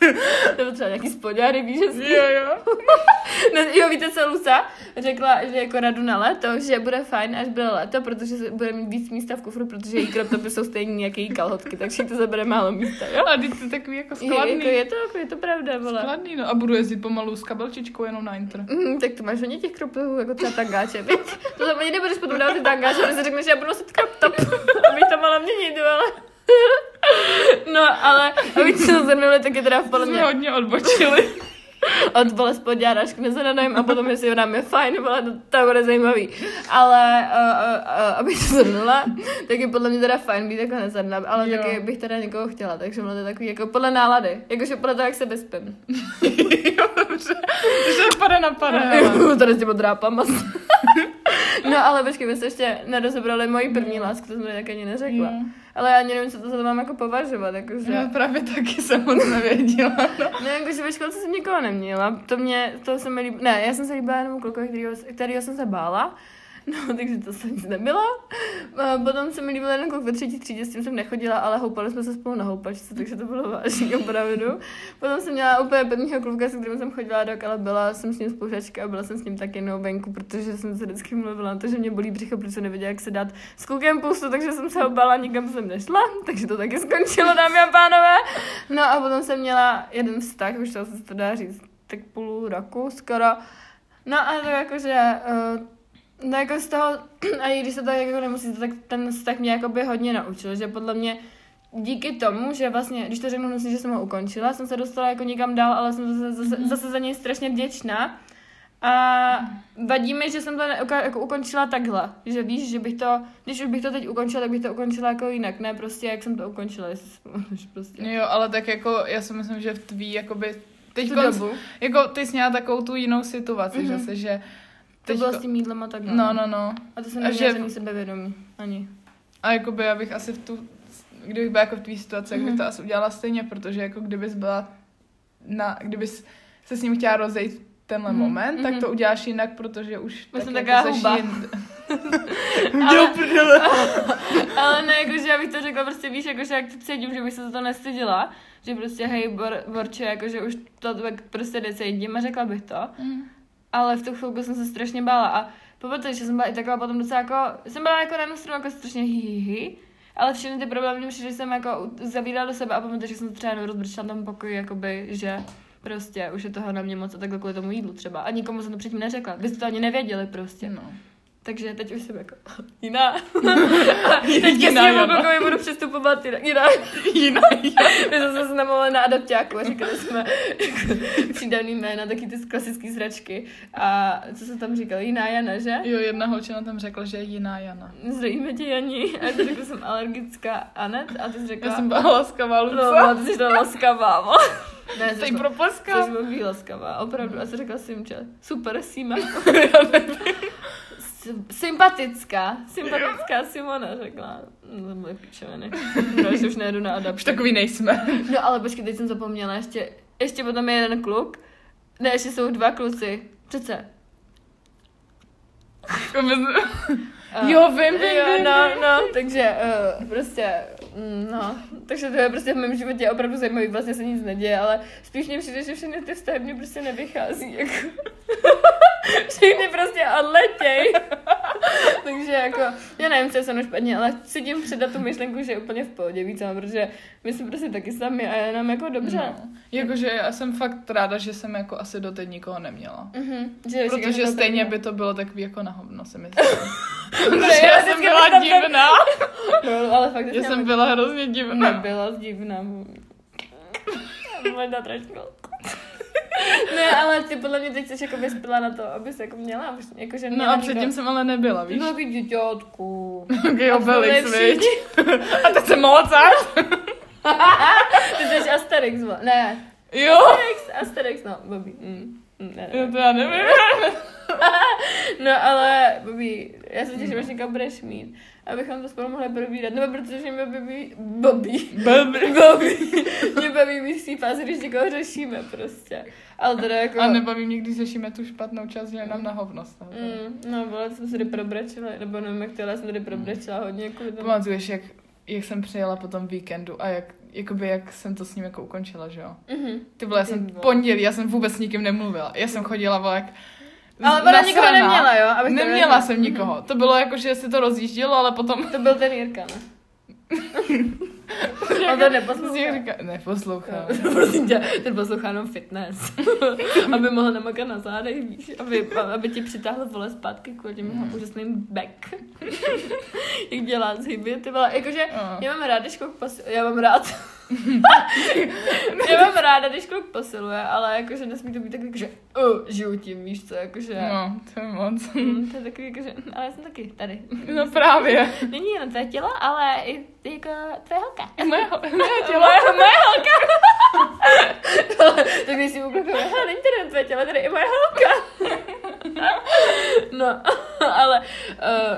Nebo třeba nějaký spodňáry, víš, že Jo, jo. ne, Jo, víte co, Luca řekla, že jako radu na léto, že bude fajn, až bude léto, protože bude mít víc místa v kufru, protože její crop topy jsou stejný jako její kalhotky, takže to zabere málo místa, jo? A to je takový jako Je, skladný. jako je to, jako je to pravda, vole. Skladný, no a budu jezdit pomalu s kabelčičkou jenom na intro. Mm, tak to máš hodně těch crop topů, jako třeba tangáče? To tam ani nebudeš potom dávat ty tangáče, protože řekneš, že já budu nosit crop top, abych to mohla měnit, ale... No, ale aby se to zhrnuli, tak je teda v podle Jsme mě hodně odbočili. od vole spodňára až k nezadaným a potom jestli nám je fajn, vole, to, to bude zajímavý. Ale uh, uh, abych to zhrnula, tak je podle mě teda fajn být jako nezadaná, ale Jo. taky bych teda někoho chtěla, takže bylo to takový jako podle nálady, jakože podle toho, jak se vyspím. jo, dobře. Že pade na pade. hele. Tady s tím odrápám. No ale počkej, my jsme ještě nerozebrali moji první lásku, to jsem tady tak ani neřekla. Jo. Ale já ani nevím, co to za to mám jako považovat, jakože... Já právě taky jsem moc nevěděla. No. No, jakože ve školce jsem nikoho neměla. To mě, to se mi líb... Ne, já jsem se líbila jenom klukovi, kterýho, kterýho jsem se bála. No, takže to se nic nebylo. A potom se mi líbil jeden kluk ve třetí třídě, s tím jsem nechodila, ale houpali jsme se spolu na houpačce, takže to bylo vážný, opravdu. Potom jsem měla úplně prvního kluka, se kterým jsem chodila rok, ale byla jsem s ním spolužačka a byla jsem s ním taky jenom venku, protože jsem se vždycky mluvila na to, že mě bolí břicho, protože nevěděla, jak se dát s klukem pustu, takže jsem se ho bála, nikam jsem nešla, takže to taky skončilo, dámy a pánové. No a potom jsem měla jeden vztah, už to se to dá říct, tak půl roku skoro. No a to jakože, uh, no jako z toho, a i když se to jako nemusíte, tak ten vztah mě jakoby hodně naučil, že podle mě díky tomu, že vlastně, když to řeknu, myslím, že jsem ho ukončila, jsem se dostala jako někam dál, ale jsem zase, zase, zase za něj strašně vděčná. A vadí mi, že jsem to ne, jako ukončila takhle, že víš, že bych to, když už bych to teď ukončila, tak bych to ukončila jako jinak, ne prostě jak jsem to ukončila, jestli si prostě. Jo, ale tak jako, já si myslím, že v tvý, jakoby, teď Tu dobu. jako ty jsi měla takovou tu jinou situaci, Mhm. mm-hmm. že se, že To teďko- bylo s tím jídlem a tak dále. No, no, no. A to jsem neměla že- žádný sebevědomí, ani. A jakoby já bych asi v tu, kdybych byla jako v tvý situaci, tak bych Mhm. to asi udělala stejně, protože jako kdybys byla na, kdybys se s ním chtěla rozejít tenhle Mhm, moment, tak mhm. to uděláš jinak, protože už jsem tak taková jako seš huba. Ale- prdele. Ale ne, jakože já bych to řekla prostě, víš, jakože jak to cítím, že bych se za to nestydila, že prostě hej, bor, borče, jakože už to tak prostě necítím a řekla bych to. Mm. Ale v tu chvilku jsem se strašně bála a pamatuju, že jsem byla i taková potom docela jako, jsem byla jako na jednu stranu jako strašně hi, hi, hi ale všechny ty problémy mě že jsem jako zavírala do sebe a pamatuju, že jsem třeba jenom rozbrčila tam pokoji, jakoby, že prostě už je toho na mě moc a takhle kvůli tomu jídlu třeba. A nikomu jsem to předtím neřekla. Vy jste to ani nevěděli prostě. No. Takže teď už jsem jako jiná. A teďka Jiná s tím Jana. klukovi budu přistupovat jinak. jiná. Jiná, My jsme se znamenali na adaptáku a říkali jsme jako, přídavný jména, taky ty klasické zračky. A co se tam říkal? Jiná Jana, že? Jo, jedna holčina tam řekla, že je jiná Jana. Zdravíme tě, Janí. A já řekla, že jsem alergická Anet a ty jsi řekla... Já jsem byla laskavá, No, Luca. no, ty jsi to laskavá, mo. Ne, Teď jsi to- propleska. Jsi laskavá, opravdu. A jsi řekla Simče, super, Sima. Sympatická, sympatická Simona řekla. No, to byly pičoviny. No, že už nejedu na Už adaptaci. takový nejsme. No ale počkej, teď jsem zapomněla, ještě, ještě potom je jeden kluk. Ne, ještě jsou dva kluci. Přece. Uh, Jo, vím, vím, jo, vím, no, vím. no, takže uh, prostě, mm, no, takže to je prostě v mém životě opravdu zajímavý, vlastně se nic neděje, ale spíš mě přijde, že všechny ty vztahy mě prostě nevychází, jako. všechny prostě odletěj. takže jako, já nevím, co je se mnou špatně, ale chci tím předat tu myšlenku, že je úplně v pohodě víc, protože my jsme prostě taky sami a je nám jako dobře. No. Jakože já jsem fakt ráda, že jsem jako asi doteď nikoho neměla. Mhm, že Protože stejně by to bylo takový jako na hovno, si myslím. Protože já já jsem byla že- divná. No, ale fakt, Já jsem byla hrozně divná. Nebyla divná. Možná trošku. ne, ale ty podle mě teď jsi jako vyspěla na to, abys jako měla, jako, že No měla a předtím jsem ale nebyla, víš? byl takový děťátku. A obelix, viď? A teď jsem Mozart. Ty jsi Asterix, ne. Jo. Asterix, Asterix, no, Bobby. Mm. Ne, ne. to já nevím. No ale, Bobby, já se těším, až někam budeš mít, abychom to spolu mohli probírat, nebo protože mě baví, Bobby, Babi. Bobby, mě baví té fázi, když někoho řešíme prostě. Ale teda jako... A nebaví mě, když řešíme tu špatnou část, že nám na hovno. Mm, no, vole, jsme se tady probrečili, nebo nevím, jak to, ale jsem tady probrečila hodně kvůli tomu. Pamatuješ, jak, jak jsem přijela po tom víkendu a jak, jakoby, jak jsem to s ním jako ukončila, že jo? Mhm. Ty vole, já jsem pondělí, já jsem vůbec s nikým nemluvila. Já jsem chodila, vole, jak Ale ona nikoho neměla, jo? Abych Neměla jsem nikoho. To bylo jako, že se to rozjíždělo, ale potom... To byl ten Jirka, ne? On to neposlouchá. Říká, neposlouchá. Prosím tě, ten poslouchá jenom fitness. aby mohl namakat na zádech, víš, aby, aby ti přitáhl vole zpátky kvůli těm jeho úžasným back. Jak dělá zhyby, ty vole. Jakože, No. já mám rád, když kluk posiluje, já mám rád. já mám ráda, když kluk posiluje, ale jakože nesmí to být takový, že uh, žiju tím, víš co, jakože... No, to je moc. Mm, to je takový, jakože, ale já jsem taky tady. No právě. Není jenom tvé tělo, ale i jako tvé holka. Moje, moje tělo. Moje, moje holka. tak když si hele, není tady tvé tělo, tady i moje holka. no, ale, uh,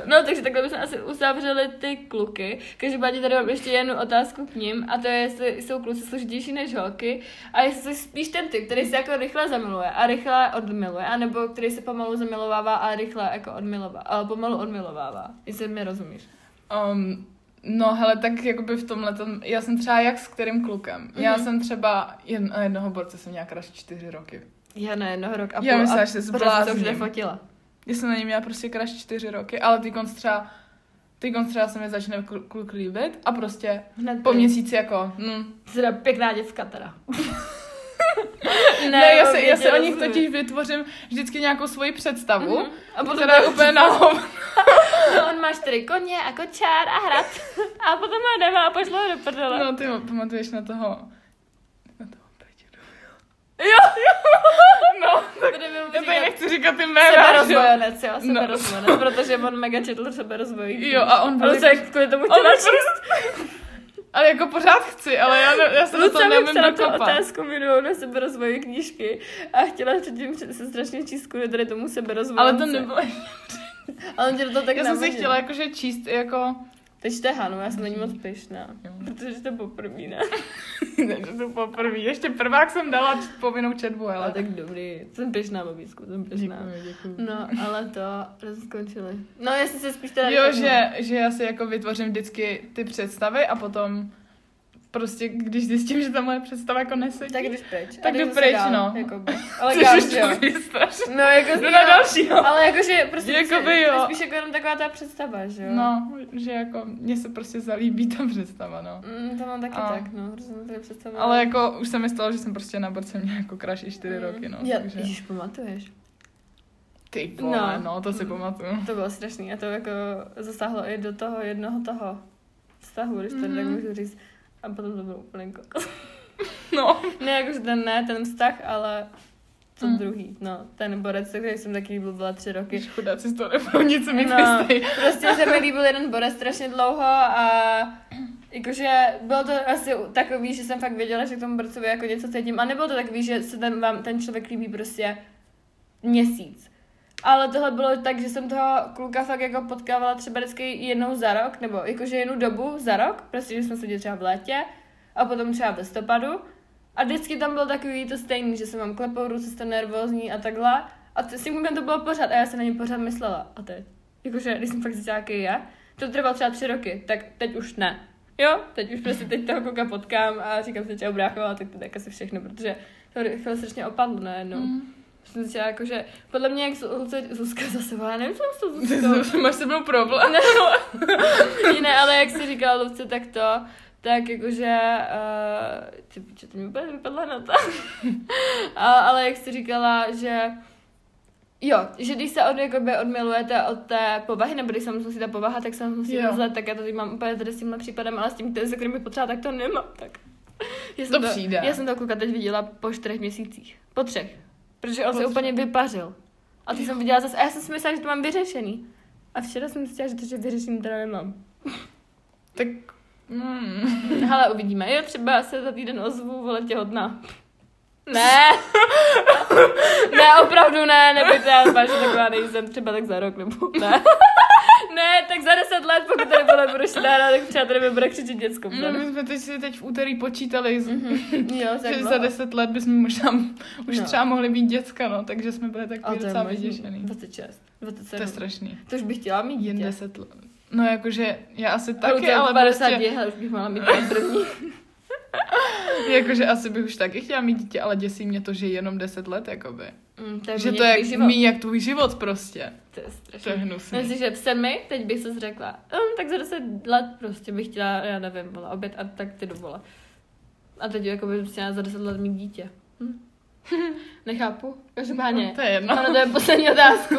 no, takže takhle bychom asi uzavřeli ty kluky. Každopádně tady mám ještě jednu otázku k ním a to je, jestli jsou kluci složitější než holky a jestli jsi spíš ten typ, který se jako rychle zamiluje a rychle odmiluje, anebo který se pomalu zamilovává a rychle jako odmilová, ale pomalu odmilovává, jestli mi rozumíš. Um, no hele, tak jakoby v tomhle, já jsem třeba jak s kterým klukem. Mm-hmm. Já Mhm. jsem třeba jedno, jednoho borce jsem nějak až čtyři roky. Já ne, jednoho rok a Já půl myslela, a že se jsem to už zblázním. nefotila. Já jsem na něj měla prostě kraš čtyři roky, ale ty konc třeba, ty konc třeba se mi začne kl- kluk líbit a prostě Hned po měsíci jako, hm. Teda pěkná děvka teda. Ne, ne já, se, já se o nich totiž vytvořím vždycky nějakou svoji představu. Mhm. A potom potom je úplně na. No, on má čtyři koně a kočár a hrad. A potom ho jdeme a pošlo ho do prdele. No, ty pamatuješ na toho, na toho Peťu. Jo, jo. No, tak já tady nechci říkat ty jména. seberozvojenec, jo, No. seberozvojenec, protože on mega četl seberozvoj. Jo, a on byl Ale jako- jak kvůli tomu On číst? Ale jako pořád chci, ale já, já se na to neumím psala tu otázku minulou na seberozvoji knížky a chtěla předtím se strašně číst kvůli tady tomu seberozvoji. Ale to nebylo. Ale on tě toho tak Já jsem si navodil. chtěla jakože číst jako... Teď čte Hanu, já jsem na ní moc pyšná. Jo. Protože to poprvé, ne? Ne, že to poprvé. Ještě prvák jsem dala povinnou četbu, Ale ale... tak dobrý. Jsem pyšná, babísku, jsem pyšná. Děkuji, děkuji. No, ale to, skončili. No, jestli se spíš teda... Jo, že, že já si jako vytvořím vždycky ty představy a potom prostě, když zjistím, že ta moje představa jako nesedí, Tak jdeš pryč. Tak jdu pryč, dál, no. Jakoby. Ale kam, už to. No, jako Jdu na dalšího. Ale jakože prostě Jakoby jo. spíš jako jenom taková ta představa, že jo? No, že jako mně se prostě zalíbí ta představa, no. Mm, to mám taky A- tak, no, hrozně to představa. Ale jako už se mi stalo, že jsem prostě na borce měla jako crush i čtyři Mm. roky, no. Já, takže... Ježiš, pamatuješ? Ty vole, No. no. no, to si Mm. pamatuju. To bylo strašný a to jako zasáhlo i do toho jednoho toho vztahu, když to Mhm. tak můžu říct. A potom to bylo úplně kokos. No. Ne, jakože ten ne, ten vztah, ale to Mm. druhý, no, ten borec, se který jsem taky líbil, byla tři roky. Chudáci z toho nebudou nic mít No, prostě se mi líbil jeden borec strašně dlouho a jakože bylo to asi takový, že jsem fakt věděla, že k tomu borcovi jako něco cítím a nebylo to takový, že se ten, vám ten člověk líbí prostě měsíc. Ale tohle bylo tak, že jsem toho kluka fakt jako potkávala třeba vždycky jednou za rok, nebo jakože jednu dobu za rok, prostě, že jsme se třeba v létě a potom třeba v listopadu. A vždycky tam bylo takový to stejný, že jsem mám klepou ruce, jsem nervózní a takhle. A s tím klukem to bylo pořád a já se na něj pořád myslela. A teď? Jakože, když jsem fakt zjistila, jaký je, to trvalo třeba tři roky, tak teď už ne. Jo, teď už prostě teď toho kluka potkám a říkám si čau brácho a teď to tak asi všechno, protože to rychle strašně opadlo najednou. Mm. Jsem si říkala, jakože, podle mě, jak Zuzka, Zuzka zase volá, nevím, co s tou Zuzkou. Máš se mnou problém? Ne, ne, ale jak jsi říkala Luvce, tak to, tak jakože, uh, ty piče, to mi úplně vypadla na to. a, ale jak jsi říkala, že Jo, že když se od, jakoby, odmilujete od té povahy, nebo když se musí ta povaha, tak se musí rozlet, tak já to teď mám úplně tady s tímhle případem, ale s tím, se kterým bych potřeba, tak to nemám. Tak. Já To přijde. Já jsem toho kluka teď viděla po čtyřech měsících. Po třech. Protože on se úplně vypařil. A ty jsem viděla zase, a já jsem si myslela, že to mám vyřešený. A včera jsem zjistila, že to že vyřešený teda nemám. Tak... Mm. Hele, uvidíme. Jo, třeba se za týden ozvu, vole, těhotná. Ne. ne, opravdu ne, nebuďte, já vážně taková nejsem, třeba tak za rok, nebo ne. Ne, tak za deset let, pokud tady vole budu štára, tak třeba tady bude křičet děcko. No, my jsme teď si teď v úterý počítali, Mhm. Jo, že za dlouho. deset let bychom možná už No. třeba mohli být děcka, no, takže jsme byli takový docela vyděšený. 26, To je 27. strašný. To už bych chtěla mít Jen dítě. deset let. No jakože já asi Taky, ale 50 prostě... prostě... už bych mohla mít první. Jakože asi bych už taky chtěla mít dítě, ale děsí mě to, že je jenom 10 let, jakoby. Mm, to je že to je život. míň jak tvůj život prostě. To je To je strašně. hnusný. Myslím, že v sedmi, teď bych se řekla, um, tak za deset let prostě bych chtěla, já nevím, vole, oběd a tak ty do vole. A teď jako bych chtěla za deset let mít dítě. Hm? Nechápu, každopádně. No, to je jedno. Ano, to je poslední otázku.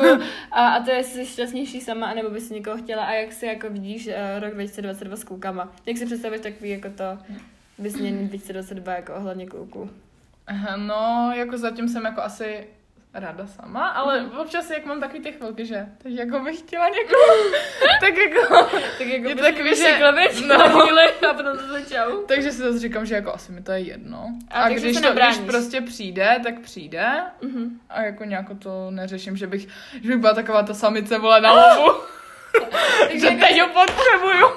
A, a to je, jestli jsi šťastnější sama, anebo bys někoho chtěla. A jak si jako vidíš uh, rok 2022 s klukama? Jak si představíš takový jako to vysněný 2022 jako ohledně kluků? Aha, No, jako zatím jsem jako asi ráda sama, ale Mhm. občas jak mám takový ty chvilky, že teď jako bych chtěla někoho, tak jako, Tak jako Je to bys takový, že- no. A potom to začal. takže si zase říkám, že jako asi mi to je jedno. A A, když to, když prostě přijde, tak přijde Mhm. a jako nějak to neřeším, že bych, že bych byla taková ta samice vole na lovu, že teď ho potřebuju.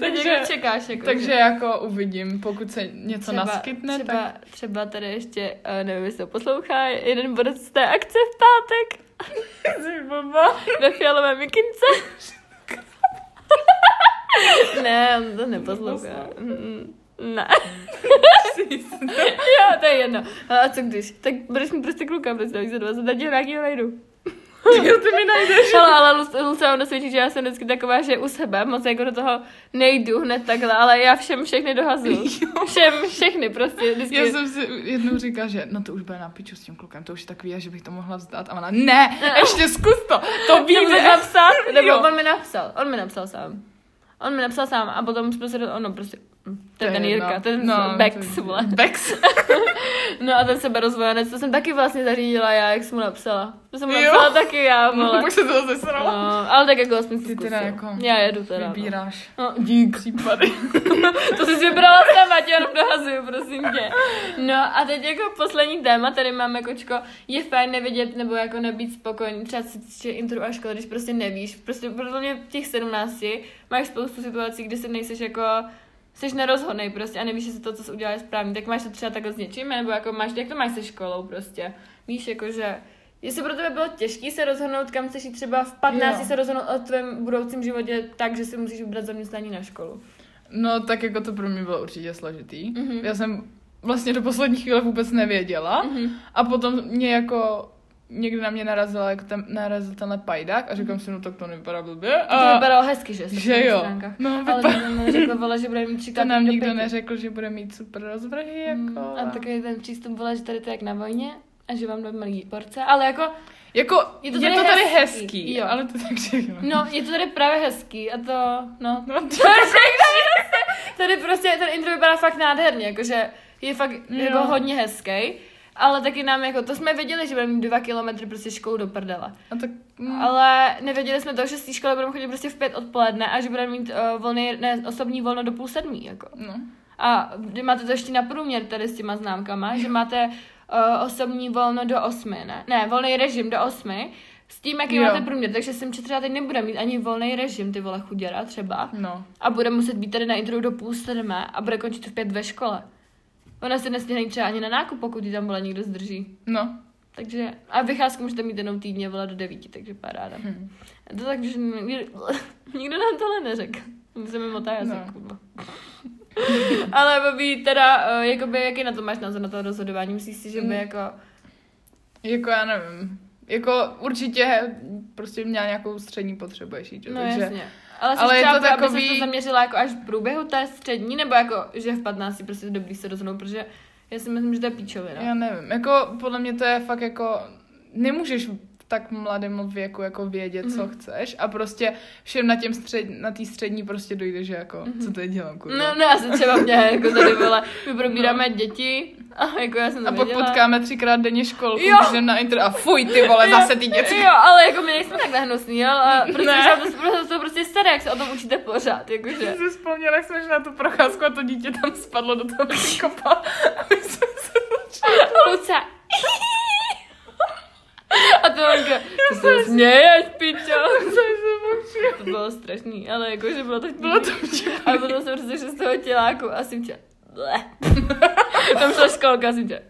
Takže, čekáš. Jako, Takže že- jako uvidím, pokud se něco naskytne, třeba, tak třeba tady ještě, uh, nevím, jestli to poslouchá, jeden bod z té akce v pátek ve fialové mikince. ne, on to neposlouchá. Mm, Ne. jo, to je jedno. A co když? Tak budeš mít prostě kluka, představíš za 20 let, nějakýho najdu. Jo, ty mi najdeš. Ale, ale Luce vám dosvědčí, že já jsem vždycky taková, že u sebe moc jako do toho nejdu hned takhle, ale já všem všechny dohazuju. Všem všechny prostě. Vždycky. Já jsem si jednou říkala, že no to už bude na piču s tím klukem, to už je takový, že bych to mohla vzdát. A ona, ne, ještě zkus to, to vyjde. napsat, nebo on mi napsal, on mi napsal sám. On mi napsal sám a potom jsme se, ono prostě, to je ten. Jirka, ten No, no, Bex, to je- vole. Bex. No a ten seberozvojenec, to jsem taky vlastně zařídila já, jak jsem mu napsala. To jsem mu Jo. napsala taky já, No, vole. pak se to zesralo. No, ale tak jako aspoň si Ty teda jako Já jedu teda. no. Vybíráš No, dík. případy. To jsi si vybrala sama, tě jenom dohazuju, prosím tě. No a teď jako poslední téma, tady máme kočko, je fajn nevědět nebo jako nebýt spokojený, třeba si týče intro a školy, když prostě nevíš, prostě podle mě v těch 17 máš spoustu situací, kdy si nejseš jako jsi nerozhodnej prostě a nevíš, jestli to, co jsi udělal, je správně, tak máš to třeba takhle s něčím, nebo jako máš, jak to máš se školou prostě. Víš, jako že Jestli pro tebe bylo těžké se rozhodnout, kam chceš jít třeba v 15 Jo. se rozhodnout o tvém budoucím životě tak, že si musíš vybrat zaměstnání na školu. No tak jako to pro mě bylo určitě složitý. Mhm. Já jsem vlastně do poslední chvíle vůbec nevěděla. Mhm. A potom mě jako někdy na mě narazila, jako ten, narazil tenhle pajdák a říkám si, no tak to nevypadá blbě. To A, vypadalo hezky, že? že jo. stránkách. No, Ale vypadá, to nám řekla, vole, že bude mít tři to nám do nikdo neřekl, že bude mít super rozvrhy, jako. Mm, A takový ten přístup, vole, že tady to je jak na vojně a že vám dají malý porce, ale jako, Jako, Je to to, tady je to tady hezký, hezký, jo. ale to tak všechno. no, je to tady právě hezký a to, no, No, to je Tady prostě ten intro vypadá fakt nádherně, jakože je fakt Jo. jako hodně hezký. Ale taky nám jako, to jsme věděli, že budeme mít dva kilometry prostě školu do prdele. a tak, mm, Ale nevěděli jsme to, že z té školy budeme chodit prostě v pět odpoledne a že budeme mít uh, volný, ne, osobní volno do půl sedmí, jako. no. A máte to ještě na průměr tady s těma známkama, že máte uh, osobní volno do osmi, ne? Ne, volný režim do osmi, s tím, jaký Jo. máte průměr, takže jsem třeba teď nebude mít ani volný režim, ty vole chuděra třeba. No. A bude muset být tady na intro do půl sedmé a bude končit v pět ve škole. Ona se nestihne třeba ani na nákup, pokud ji tam vole někdo zdrží. No. Takže, a vycházku můžete mít jenom týdně, vole, do devíti, takže paráda. Hm. To tak, že nikdo, nikdo nám tohle neřekl. Se mi motá jazyk, No. kurva. Ale Bobby, teda, uh, jakoby, jaký na to máš názor na to rozhodování? Myslíš si, že by Mm. jako... Jako já nevím. Jako určitě prostě měla nějakou střední potřebu ještě, No takže... jasně. Ale, ale ale je třeba, to takový... aby se to zaměřila jako až v průběhu té střední, nebo jako, že v 15 prostě dobrý se rozhodnout, protože já si myslím, že to je píčovina. Já nevím, jako podle mě to je fakt jako, nemůžeš tak mladém věku jako vědět, co Mhm. chceš a prostě všem na těm střed, na té střední prostě dojde, že jako, Mhm. co teď dělám, kurva. No, no, asi třeba mě, jako tady vole, my probíráme děti a jako já jsem No. a pak potkáme třikrát denně školku, Jo. jdem na inter a fuj, ty vole, zase ty děti. Jo, ale jako my nejsme takhle hnusný, ale prostě, Ne. ne. to, prostě, to prostě staré, jak se o tom učíte pořád, jakože. Já si vzpomněla, jak jsme na tu procházku a to dítě tam spadlo do toho kopa a my jsme se. A to Lenka, co se směješ, pičo. To bylo strašný, ale jakože bylo to vtipný. Bylo to vtipný. A potom jsem prostě šel z toho těláku a jsem tě... Tam šla školka a jsem tě...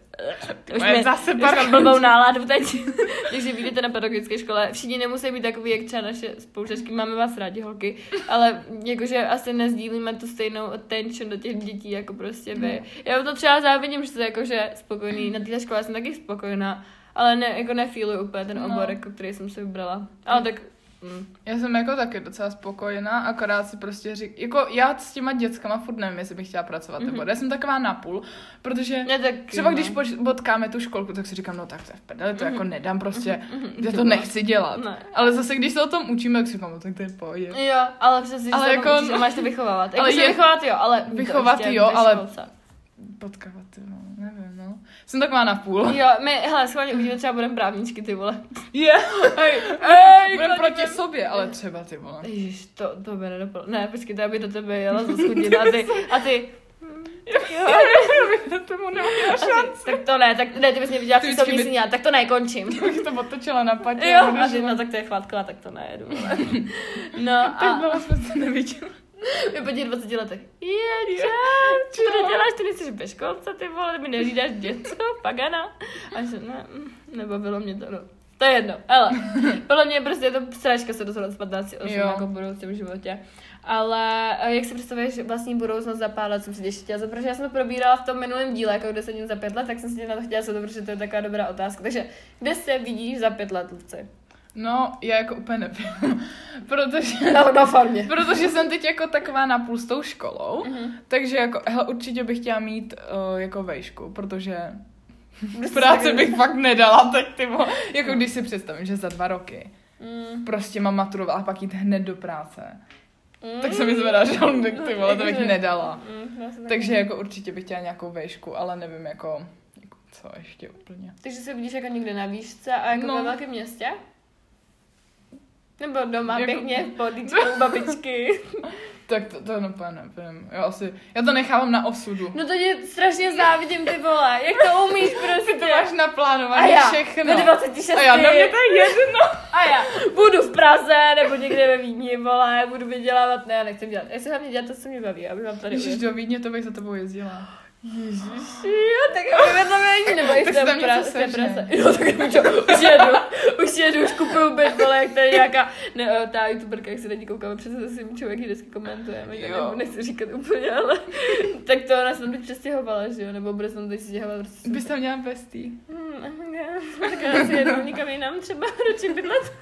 Už mi, zase už blbou náladu teď. Takže vyjdete na pedagogické škole. Všichni nemusí být takový, jak třeba naše spolužačky. Máme vás rádi, holky. Ale jakože asi nezdílíme tu stejnou attention do těch dětí, jako prostě vy. Já to třeba závidím, že jste jakože spokojený. Na této škole jsem taky spokojená. Ale ne, jako nefíluji úplně ten No. obor, jako, který jsem si vybrala. Ale tak... Mm. Já jsem jako taky docela spokojená, akorát si prostě řík, jako já s těma dětskama furt nevím, jestli bych chtěla pracovat, mm-hmm. nebo já jsem taková napůl, protože Ne, tak, třeba no. když potkáme tu školku, tak si říkám, no tak to je v prdeli, to jako nedám prostě, Mhm, já to nechci dělat. Ne. Ale zase, když se o tom učíme, tak si říkám, no tak to je pohodě. Jo, ale přesně, Ale ale jako- učíš, a máš to vychovávat. Jako ale je- vychovat jo, ale Vychovat to jo, ale-. Potkávat, no, no. Jsem taková napůl. Jo, my, hele, schválně uvidíme třeba budeme právničky, ty vole. Je, hej, Ej, budem chodíme. proti sobě, ale třeba ty vole. Ježiš, to, to by nedopadlo. Ne, počkej, to já bych do tebe jela za schodina a ty, a ty, jo, Tomu nemám a ty, tak to ne, tak ne, ty bys mě viděla Ty sobě by- tak to ne, končím. bych to otočila na patě. Jo, a ty, no tak to je chvátková, tak to nejedu. vole. No Tak a bylo jsme se neviděli. My po těch 20 letech, je, čau, co to děláš, ty nejsi ve školce, ty vole, ty mi neřídáš děcko, pagana. A že ne, mm, nebavilo mě to, no. To je jedno, ale podle mě prostě je to sračka se dostat z 15 8 Jo. jako v budoucím životě. Ale eh, jak si představuješ vlastní budoucnost za pár let, jsem si tě chtěla zeptat, protože já jsem to probírala v tom minulém díle, jako kde se za pět let, tak jsem si tě na to chtěla zeptat, protože to je taková dobrá otázka. Takže kde se vidíš za pět let, Luvci? No, já jako úplně nevím, protože... Na, na farmě. Protože jsem teď jako taková napůl s tou školou, Mhm. takže jako, hele, určitě bych chtěla mít uh, jako vejšku, protože práce tak- bych fakt nedala, tak ty. Jako když si představím, že za dva roky Mm, prostě mám maturovala a pak jít hned do práce, mm, tak se mi zvedá žaludek, ty vole, to bych Jakože- nedala. Mm, Takže jako určitě bych chtěla nějakou vejšku, ale nevím jako, jako co ještě úplně. Takže se vidíš jako někde na výšce a jako No. ve velkém městě? Nebo doma Jako- pěkně v podíčku u babičky. Tak to, to úplně nevím. Já asi, já to nechávám na osudu. No to tě strašně závidím, ty vole. Jak to umíš prostě? Ty máš A naplánované já všechno. ve 26. A já, na mě to je jedno. A já budu v Praze nebo někde ve Vídni, vole, budu vydělávat. Ne, já nechci dělat. Já si hlavně dělat to, co mě baví, aby vám tady Ježiš, do Vídně to bych za tebou jezdila. Ježiši, jo, tak aby mě to vědí, nebo si tam té něco pra- v té sežne. Praze. Jo, tak čo, už jedu, už jedu, už kupuju byt, vole, jak tady nějaká, ne, eh, ta youtuberka, jak se na ní koukáme, přece se svým člověk vždycky komentuje, my to nechci říkat úplně, ale tak to ona se tam teď přestěhovala, že jo, nebo bude se tam teď stěhovat prostě. Bys tam měla bestie. Hmm, tak já si jedu někam jinam třeba radši bydlet.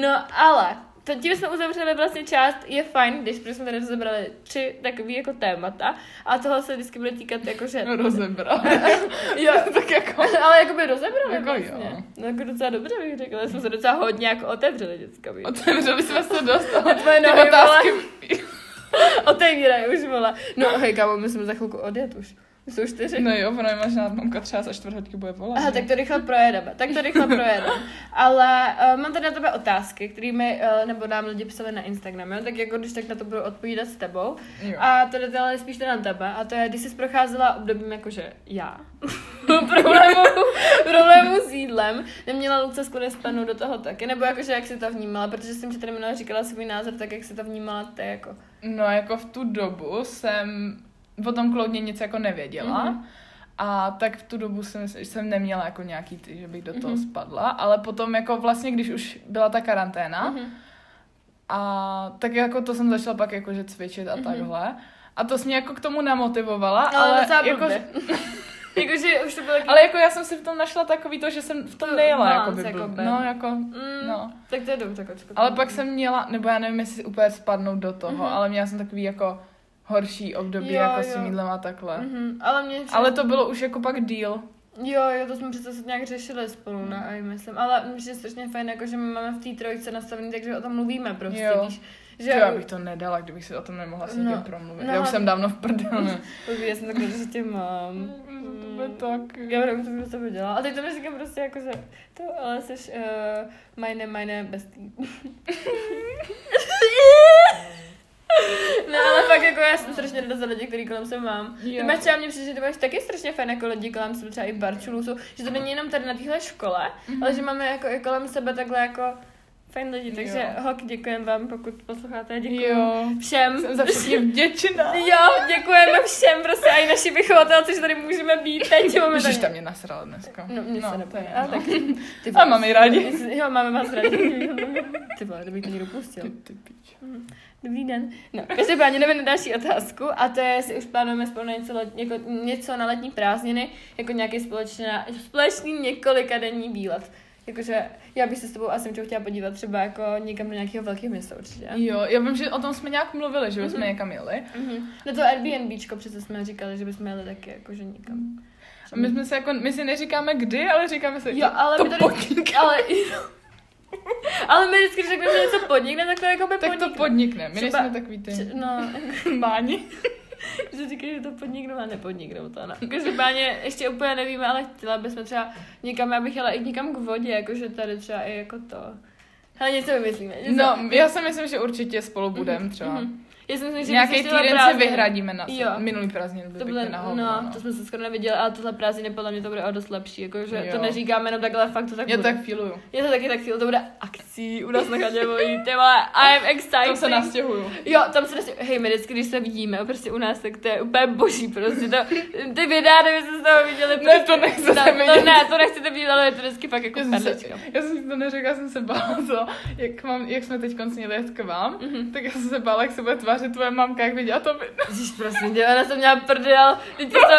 No, ale to tím jsme uzavřeli vlastně část, je fajn, když jsme tady rozebrali tři takový jako témata a toho se vždycky bude týkat jakože... No rozebral. jo, tak jako... ale jako by rozebrali Jako vlastně. jo. No jako docela dobře bych řekla, jsme se docela hodně jako otevřeli děcka, víš. Otevřeli jsme se dost, ale Tvoje nohy, otázky... Otevírají už, vole. No hej, kámo, musíme za chvilku odjet už. Jsou čtyři. No jo, ono je možná mamka třeba za čtvrt hoďky bude volat. Aha, tak to rychle projedeme. Tak to rychle projedeme. Ale uh, mám tady na tebe otázky, které mi, uh, nebo nám lidi psali na Instagramu, tak jako když tak na to budu odpovídat s tebou. Jo. A to je ale spíš teda na tebe. A to je, když jsi procházela obdobím jakože já. problému, problému s jídlem. Neměla Luce sklony spadnout do toho taky? Nebo jakože jak jsi to vnímala? Protože jsem ti tady minule říkala svůj názor, tak jak jsi to vnímala ty jako. No jako v tu dobu jsem o tom kloudně nic jako nevěděla. Mhm. A tak v tu dobu jsem, jsem neměla jako nějaký ty, že bych do toho Mhm. spadla, ale potom jako vlastně, když už byla ta karanténa, Mhm. a tak jako to jsem začala pak jakože cvičit a Mhm. takhle. A to mě jako k tomu namotivovala, Ale, ale, docela jako. Jakože už to bylo ale jako já jsem si v tom našla takový to, že jsem v tom To nejela balance jako by jako blb. No jako, Mm, no. Tak to je dobře. Ale pak jsem měla, nebo já nevím, jestli úplně spadnout do toho, Mhm. ale měla jsem takový jako horší období Jo, jako s tím jo. jídlem a takhle. Mhm, ale mě... Ale to bylo už jako pak díl. Jo, jo, to jsme přece se nějak řešili spolu, na AI, myslím. Ale myslím, že je strašně fajn, jako, že my máme v té trojce nastavený, takže o tom mluvíme prostě, Jo. víš. Že Že já bych to nedala, kdybych si o tom nemohla s někým No, promluvit. no, já už jsem dávno v prdele. Já jsem takhle, že tě mám. To by tak. Já nevím, co bych to dělala. A teď to neříkám prostě jako, že to, ale jsi uh, meine, meine bestie. No ale fakt jako já jsem strašně ráda za lidi, který kolem sebe mám. Ty Jo. máš třeba mě přijde, že ty máš taky strašně fajn jako lidi kolem sebe, třeba i v Barčulu jsou, že to není jenom tady na téhle škole, Mhm. ale že máme jako i kolem sebe takhle jako Fajn lidi, takže Jo. holky, děkujeme vám, pokud posloucháte, děkuji všem. Jsem za všechny vděčná. Jo, děkujeme všem, prostě i naši vychovatelé, že tady můžeme být teď Ježiš, momentálně. tam mě nasrala dneska. No, mě se to je nepojí. Ale tak, ty A máme rádi. Jo, máme vás rádi. Ty vole, to bych to někdo pustil. Ty, ty pič. Dobrý den. No, každopádně jdeme na další otázku a to je, jestli už plánujeme spolu na něco, jako něco na letní prázdniny, jako nějaký společná, společný několika denní výlet. Jakože já bych se s tebou asi chtěla podívat třeba jako někam do nějakého velkého města určitě. Jo, já vím, že o tom jsme nějak mluvili, že bychom Mhm. někam jeli. Mhm. No to Airbnbčko přece jsme říkali, že bychom jeli taky jakože nikam. A my jsme se jako, my si neříkáme kdy, ale říkáme si, Jo, ale to my tady, podnik. ale, ale my vždycky, řekneme, že něco podnikne, tak to jako by Tak to podnikne. My Třeba- nejsme takový ty No, máni. že říkají, že to podniknou a nepodniknou to, no. Každopádně ještě úplně nevíme, ale chtěla bychom třeba někam, já bych jela i někam k vodě, jakože tady třeba i jako to. Ale něco vymyslíme. Něco. No, já si myslím, že určitě spolu budem třeba. Mhm. Já si myslím, že Nějaký týden si prázdniny. vyhradíme na Jo. minulý prázdniny by To bylo, na hovno, no, no. to jsme se skoro neviděli, ale tohle prázdniny podle mě to bude o dost lepší, jakože to neříkáme jenom takhle, fakt to tak Já bude. tak filuju. Je to taky tak chvíli, to bude akcí u nás na chatě bojí, ty vole, I'm excited. Tam se nastěhuju. Jo, tam se vlastně, hej, my vždycky, když se vidíme, prostě u nás, tak to je úplně boží, prostě to, ty videa, kdybyste z toho viděli. Ne, prostě, to nechcete to, vidět. To ne, to nechcete vidět, ale je to vždycky fakt jako Já jsem, se, já jsem si to neřekla, já jsem se bála to, jak, mám, jak jsme teď měli jet k vám, Mhm. tak já jsem se bála, jak se bude tvářit tvoje mamka, jak viděla to video. Ježiš, prosím tě, ona jsem měla prdel, teď to to...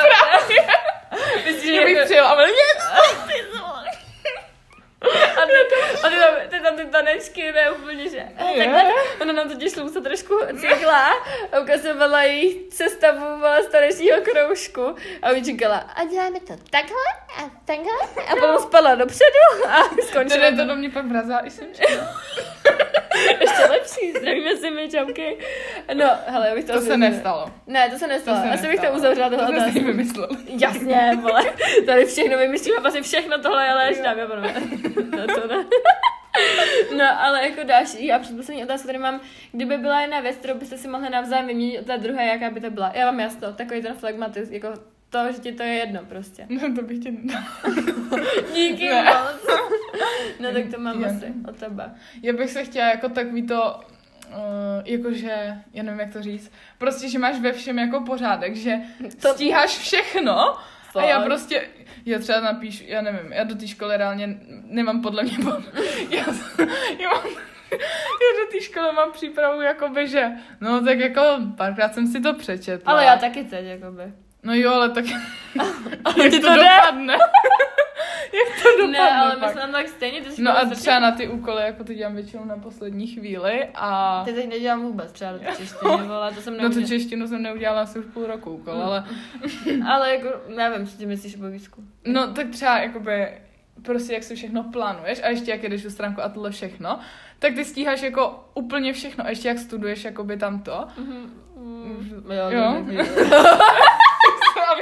Myslíš, Já bych že... přijela, ale A ty, a ty, tam, ty tam ty tanečky, ne úplně, že... Takhle, ona nám totiž se trošku cykla a ukazovala jí sestavu z tanečního kroužku a mi říkala, a děláme to takhle a takhle a potom spadla dopředu a skončila to do mě pak vrazá i jsem ještě lepší, zdravíme si my čauky. No, hele, já bych to To asi se nestalo. Ne, to se nestalo. To se asi bych to nestalo. uzavřela To tohle jsme si otázku. vymyslel. Jasně, vole. Tady všechno vymyslíme, vlastně všechno tohle je lež, dámy a pánové. No, to ne. No, ale jako další a předposlední otázku tady mám, kdyby byla jedna věc, kterou byste si mohli navzájem vyměnit od té druhé, jaká by to byla? Já mám jasno, takový ten flegmatism, jako to, že ti to je jedno prostě. No, to bych nedala. Díky Ne. moc. No tak to mám asi od tebe. Já bych se chtěla jako takový to, uh, jakože, já nevím, jak to říct, prostě, že máš ve všem jako pořádek, že To- stíháš všechno a já Fakt. prostě, já třeba napíšu, já nevím, já do té školy reálně nemám podle mě, pod, já, já mám, já do té školy mám přípravu jakoby, že, no tak jako párkrát jsem si to přečetla. Ale já taky teď, jakoby. No jo, ale tak, Ale ti to, to jde? dopadne? jak to dopadne Ne, ale pak? myslím tak stejně, ty No a třeba na ty úkoly, jako to dělám většinou na poslední chvíli a... Ty teď nedělám vůbec třeba do té češtiny, vole, to jsem No tu neudělala. češtinu jsem neudělala asi už půl roku úkol, Mm. ale... Ale jako, nevím, co ty myslíš o povísku. No tak třeba jakoby prostě jak si všechno plánuješ a ještě jak jedeš do stránku a tohle všechno, tak ty stíháš jako úplně všechno a ještě jak studuješ jakoby tam to. Mhm. Mm, Jo, jo.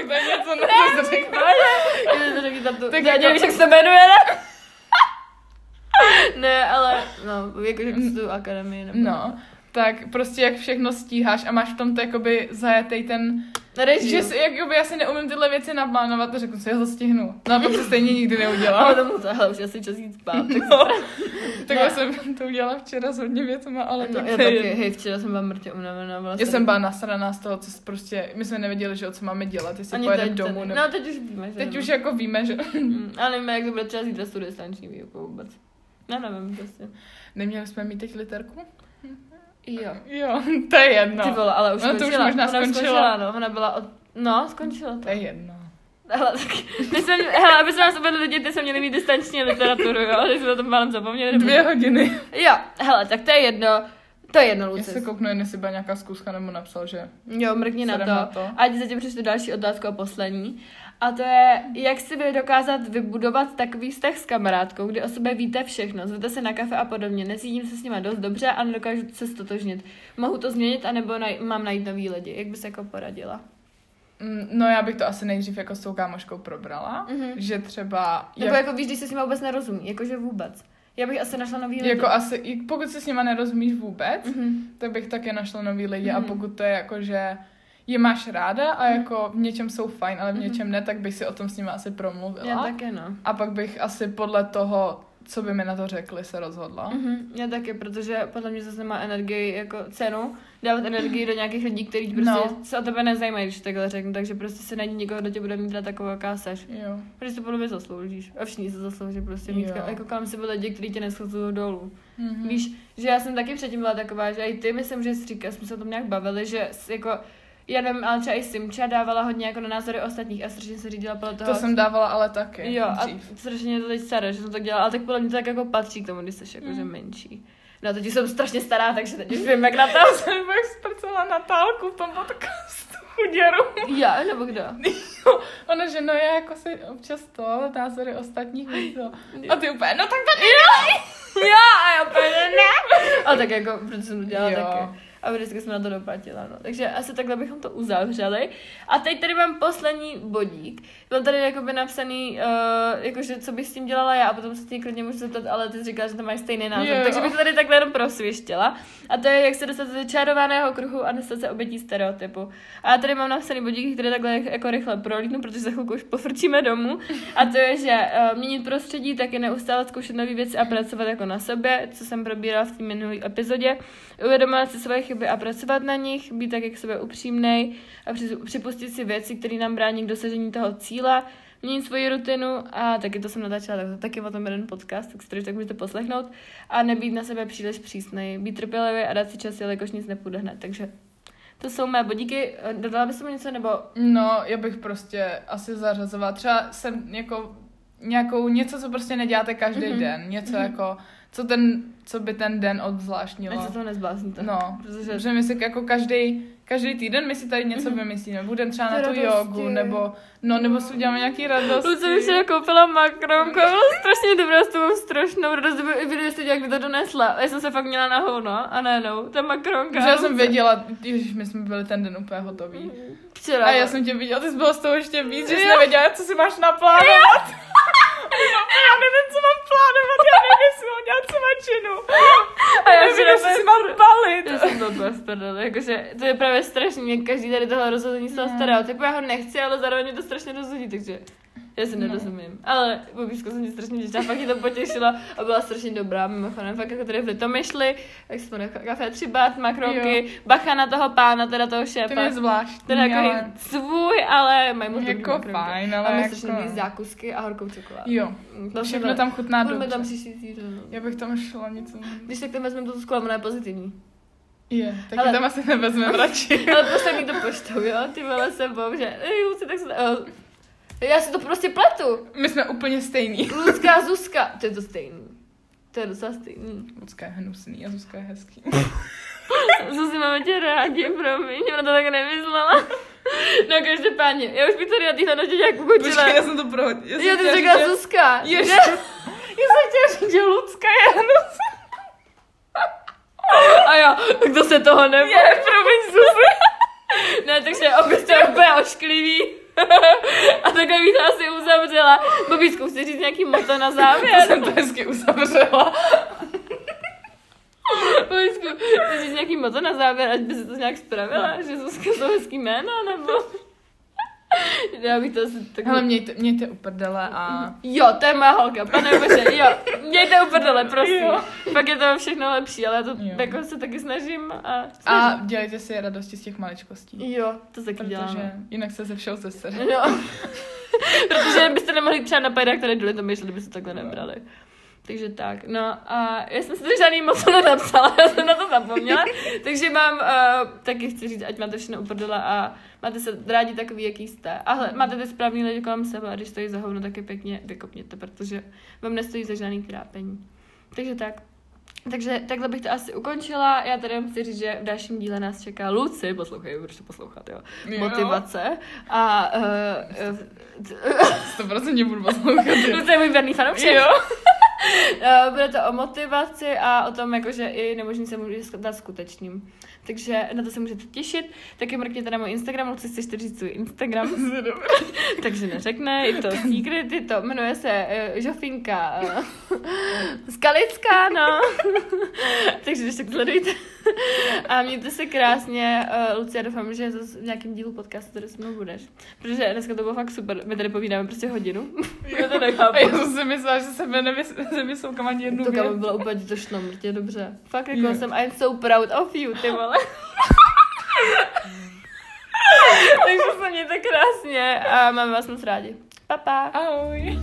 To je něco na to řekla. Tak Já nevím, jak se jmenuje, ne? Ne, ale no, jakože tu akademii nebo... No, tak prostě jak všechno stíháš a máš v tom to jakoby zajetej ten, Režim. že si, jakoby já si neumím tyhle věci naplánovat a řeknu si, já to stihnu. No a pak to stejně nikdy Ale neudělám. tomu to, hele, už asi čas jít spát. Tak No, takhle Ne. jsem to udělala včera s hodně věcma, ale no, tak já to je taky, hej, včera jsem byla mrtě unavená. Byla Já jsem byla nasraná z toho, co prostě, my jsme nevěděli, že o co máme dělat, jestli Ani pojedeme teď, domů. teď, Nebo... no teď už víme, že Teď nevím. už jako víme, že Mm, Ale nevíme, jak to bude třeba zítra tu distanční výuku vůbec. Ne, nevím, prostě. neměli jsme mít teď literku? Jo. Jo, to je jedno. Ty vole, ale už No, to už skončila. možná ona už skončila. no, ona byla od... No, skončila to. To je jedno. Hele, tak, my jsme, hele, aby se nás uvedli lidi, ty jsme měli mít distanční literaturu, jo, že jsme to málem zapomněli. nebo- Dvě hodiny. Jo, hele, tak to je jedno, to je jedno, Já Lucis. se kouknu, jestli byla nějaká zkuska nebo napsal, že Jo, mrkni na to. na to. Ať zatím přečtu další otázku a poslední. A to je, jak si vy dokázat vybudovat takový vztah s kamarádkou, kdy o sebe víte všechno, zvete se na kafe a podobně, necítím se s nima dost dobře a nedokážu se stotožnit. Mohu to změnit, anebo naj- mám najít nový lidi? Jak bys jako poradila? Mm, No já bych to asi nejdřív jako s tou kámoškou probrala, Mhm. že třeba... Nebo jako víš, když se s nima vůbec nerozumí, jakože vůbec. Já bych asi našla nový lidi. jako asi, pokud se s nima nerozumíš vůbec, Mhm. tak bych taky našla nový lidi a Mhm. pokud to je jako, že je máš ráda a Mhm. jako v něčem jsou fajn, ale v Mhm. něčem ne, tak bych si o tom s nima asi promluvila. Já taky no. A pak bych asi podle toho, co by mi na to řekli, se rozhodla. Mhm, já taky, protože podle mě zase nemá energii jako cenu dávat energii do nějakých lidí, kteří prostě No. no. se o tebe nezajímají, když takhle řeknu, takže prostě se najdi někoho, kdo tě bude mít na takovou, jaká seš. Jo. Protože to podle mě zasloužíš. A všichni se zaslouží prostě mít, ka- jako kam si byli lidi, kteří tě neschazují dolů. Mhm. Víš, že já jsem taky předtím byla taková, že i ty, myslím, že jsi říkal, jsme se o tom nějak bavili, že jako já nevím, ale třeba i Simča dávala hodně jako na názory ostatních a strašně se řídila podle toho. To jsem dávala ale taky. Jo, a dřív. strašně mě to teď staré, že jsem to dělala, ale tak podle mě to tak jako patří k tomu, když jsi jako, že Mm. menší. No teď jsem strašně stará, takže teď už vím, jak na to. Jsem pak zpracala Natálku v tom podcastu chuděru. Já, nebo kdo? Jo, Ona, že no já jako si občas to, názory ostatních to. A ty úplně, no tak to Jo, a já úplně ne. A tak jako, protože jsem to dělala Jo. taky. A vždycky jsme na to doplatila, no. Takže asi takhle bychom to uzavřeli. A teď tady mám poslední bodík. Mám tady jakoby napsaný, uh, jakože co bych s tím dělala já a potom se tě klidně můžu zeptat, ale ty jsi říkala, že to máš stejný názor. Jo. Takže bych to tady takhle jenom prosvěštila. A to je, jak se dostat do čarovaného kruhu a dostat se obětí stereotypu. A já tady mám napsaný bodík, který takhle jako rychle prolítnu, protože za chvilku už pofrčíme domů. A to je, že uh, měnit prostředí, taky neustále zkoušet nové věci a pracovat jako na sobě, co jsem probírala v té minulé epizodě. Uvědomovat si svoje chyby a pracovat na nich, být tak jak sebe upřímnej a při- připustit si věci, které nám brání k dosažení toho cíle, měnit svoji rutinu a taky to jsem natáčela tak, taky o tom jeden podcast, tak si to tak můžete poslechnout a nebýt na sebe příliš přísnej, být trpělivý a dát si čas, jelikož nic nepůjde hned, takže to jsou mé bodíky. Dodala bys tomu něco nebo No, já bych prostě asi zařazovala. Třeba jsem jako nějakou, něco, co prostě neděláte každý Mhm. mm-hmm. den. Něco Mhm. mm-hmm. jako, co, ten, co by ten den obzvláštnilo. ať se toho nezblázníte. No, protože že my si jako každý, každý týden my si tady něco Mhm. mm-hmm. vymyslíme. Budeme třeba na tu jogu, nebo, no, nebo si uděláme nějaký radosti. Luce mi včera koupila makronku, bylo strašně dobrá, s tou strašnou radost, i video jste jak by to donesla. A já jsem se fakt měla na hovno a najednou, ta makronka. Že já jsem věděla, ježiš, my jsme byli ten den úplně hotoví. Včera. A já jsem tě viděla, ty jsi byla z toho ještě víc, že jsi nevěděla, co si máš naplánovat. Já nevím, co mám plánovat, já nevím, jestli mám dělat svačinu. A já nevím, jestli si mám balit. Já jsem to prdeli, jakože to je právě strašný, mě každý tady tohle rozhodení z toho No. stereotypu, já ho nechci, ale zároveň mě to strašně rozhodí, takže já si No. nerozumím. Ale Bobíčko jsem ti strašně vděčná, fakt mě to potěšila a byla strašně dobrá, mimochodem, fakt jako tady v Litomyšli, jak jsme na kafe tři bát, makronky, bacha na toho pána, teda toho šéfa. Ten je zvláštní, Ten je ale... jako svůj, ale mají moc dobrý Jako makronky. fajn, A ale máme jako... strašně dobrý zákusky a horkou čokoládu. Jo, To všechno tam chutná Budeme tam dobře. příští týden. Já bych tam šla něco... Když tak tam vezmeme tu sklo, ona je pozitivní. Je, taky Ale- tam asi nevezmeme radši. Ale pošle mi to poštou, jo? Ty vole sebou, že ej, tak se... Já si to prostě pletu. My jsme úplně stejný. Lucka, Zuzka. To je to stejný. To je docela stejný. Lucka je hnusný a Zuzka je hezký. Zuzi, máme tě rádi, promiň, ona to tak nemyslela. No každopádně, já už bych to rád týhle noče nějak ukončila. Počkej, já jsem to prohodila. Jo, ty jsi řekla Zuzka. Ještě. Ne? Já jsem chtěla říct, že Lucka je hnusný. A jo, tak to se toho nebo. Je, promiň, Zuzi. Ne, takže opět jste úplně ošklivý. A takhle bych to asi uzavřela. Bobíčku, chci říct nějaký moto na závěr? jsem to hezky uzavřela. Bobíčku, chci říct nějaký moto na závěr, ať by se to nějak spravila, že Zuzka jsou hezký jména, nebo... Já bych to asi tak... Hele, mějte, mějte uprdele a... Jo, to je moja holka, pane bože, jo, mějte uprdele, prosím. Jo. Pak je to všechno lepší, ale já to Jo. jako se taky snažím a... A snažím. dělejte si radosti z těch maličkostí. Jo, to taky Protože děláme. jinak se ze všeho sesere. Jo. Protože byste nemohli třeba na které dole to myšli, kdybyste takhle nebrali. Takže tak, no a já jsem si to žádný moc nenapsala, já jsem na to zapomněla, takže mám, uh, taky chci říct, ať máte všechno uprdele a máte se rádi takový, jaký jste. A hle, máte ty správný lidi kolem sebe a když stojí za hovno, taky pěkně vykopněte, protože vám nestojí za žádný trápení. Takže tak. Takže takhle bych to asi ukončila. Já tady jenom chci říct, že v dalším díle nás čeká Luci, poslouchej, budeš poslouchat, jo. Jo. Motivace. A uh, uh, 100% budu poslouchat. Luci je můj věrný fanoušek. Jo. Eh, Bude to o motivaci a o tom, jakože i nemožný se může stát skutečným. Takže na to se můžete těšit. Taky mrkněte na můj Instagram, Luci, chceš říct svůj Instagram, takže neřekne, je to secret, je to, jmenuje se uh, Žofinka uh, Skalická, no. takže když tak sledujte. A mějte se krásně. Uh, Lucia, doufám, že zase v nějakém dílu podcastu tady se mnou budeš. Protože dneska to bylo fakt super. My tady povídáme prostě hodinu. Já to nechápu. Já jsem si myslela, že sebe nevys- nevysloukám ani jednu To kam bylo úplně to šnomrtě, dobře. Fakt jako Jo. jsem I'm so proud of you, ty vole. Takže se mějte krásně a máme vás moc rádi. Pa, pa. Ahoj.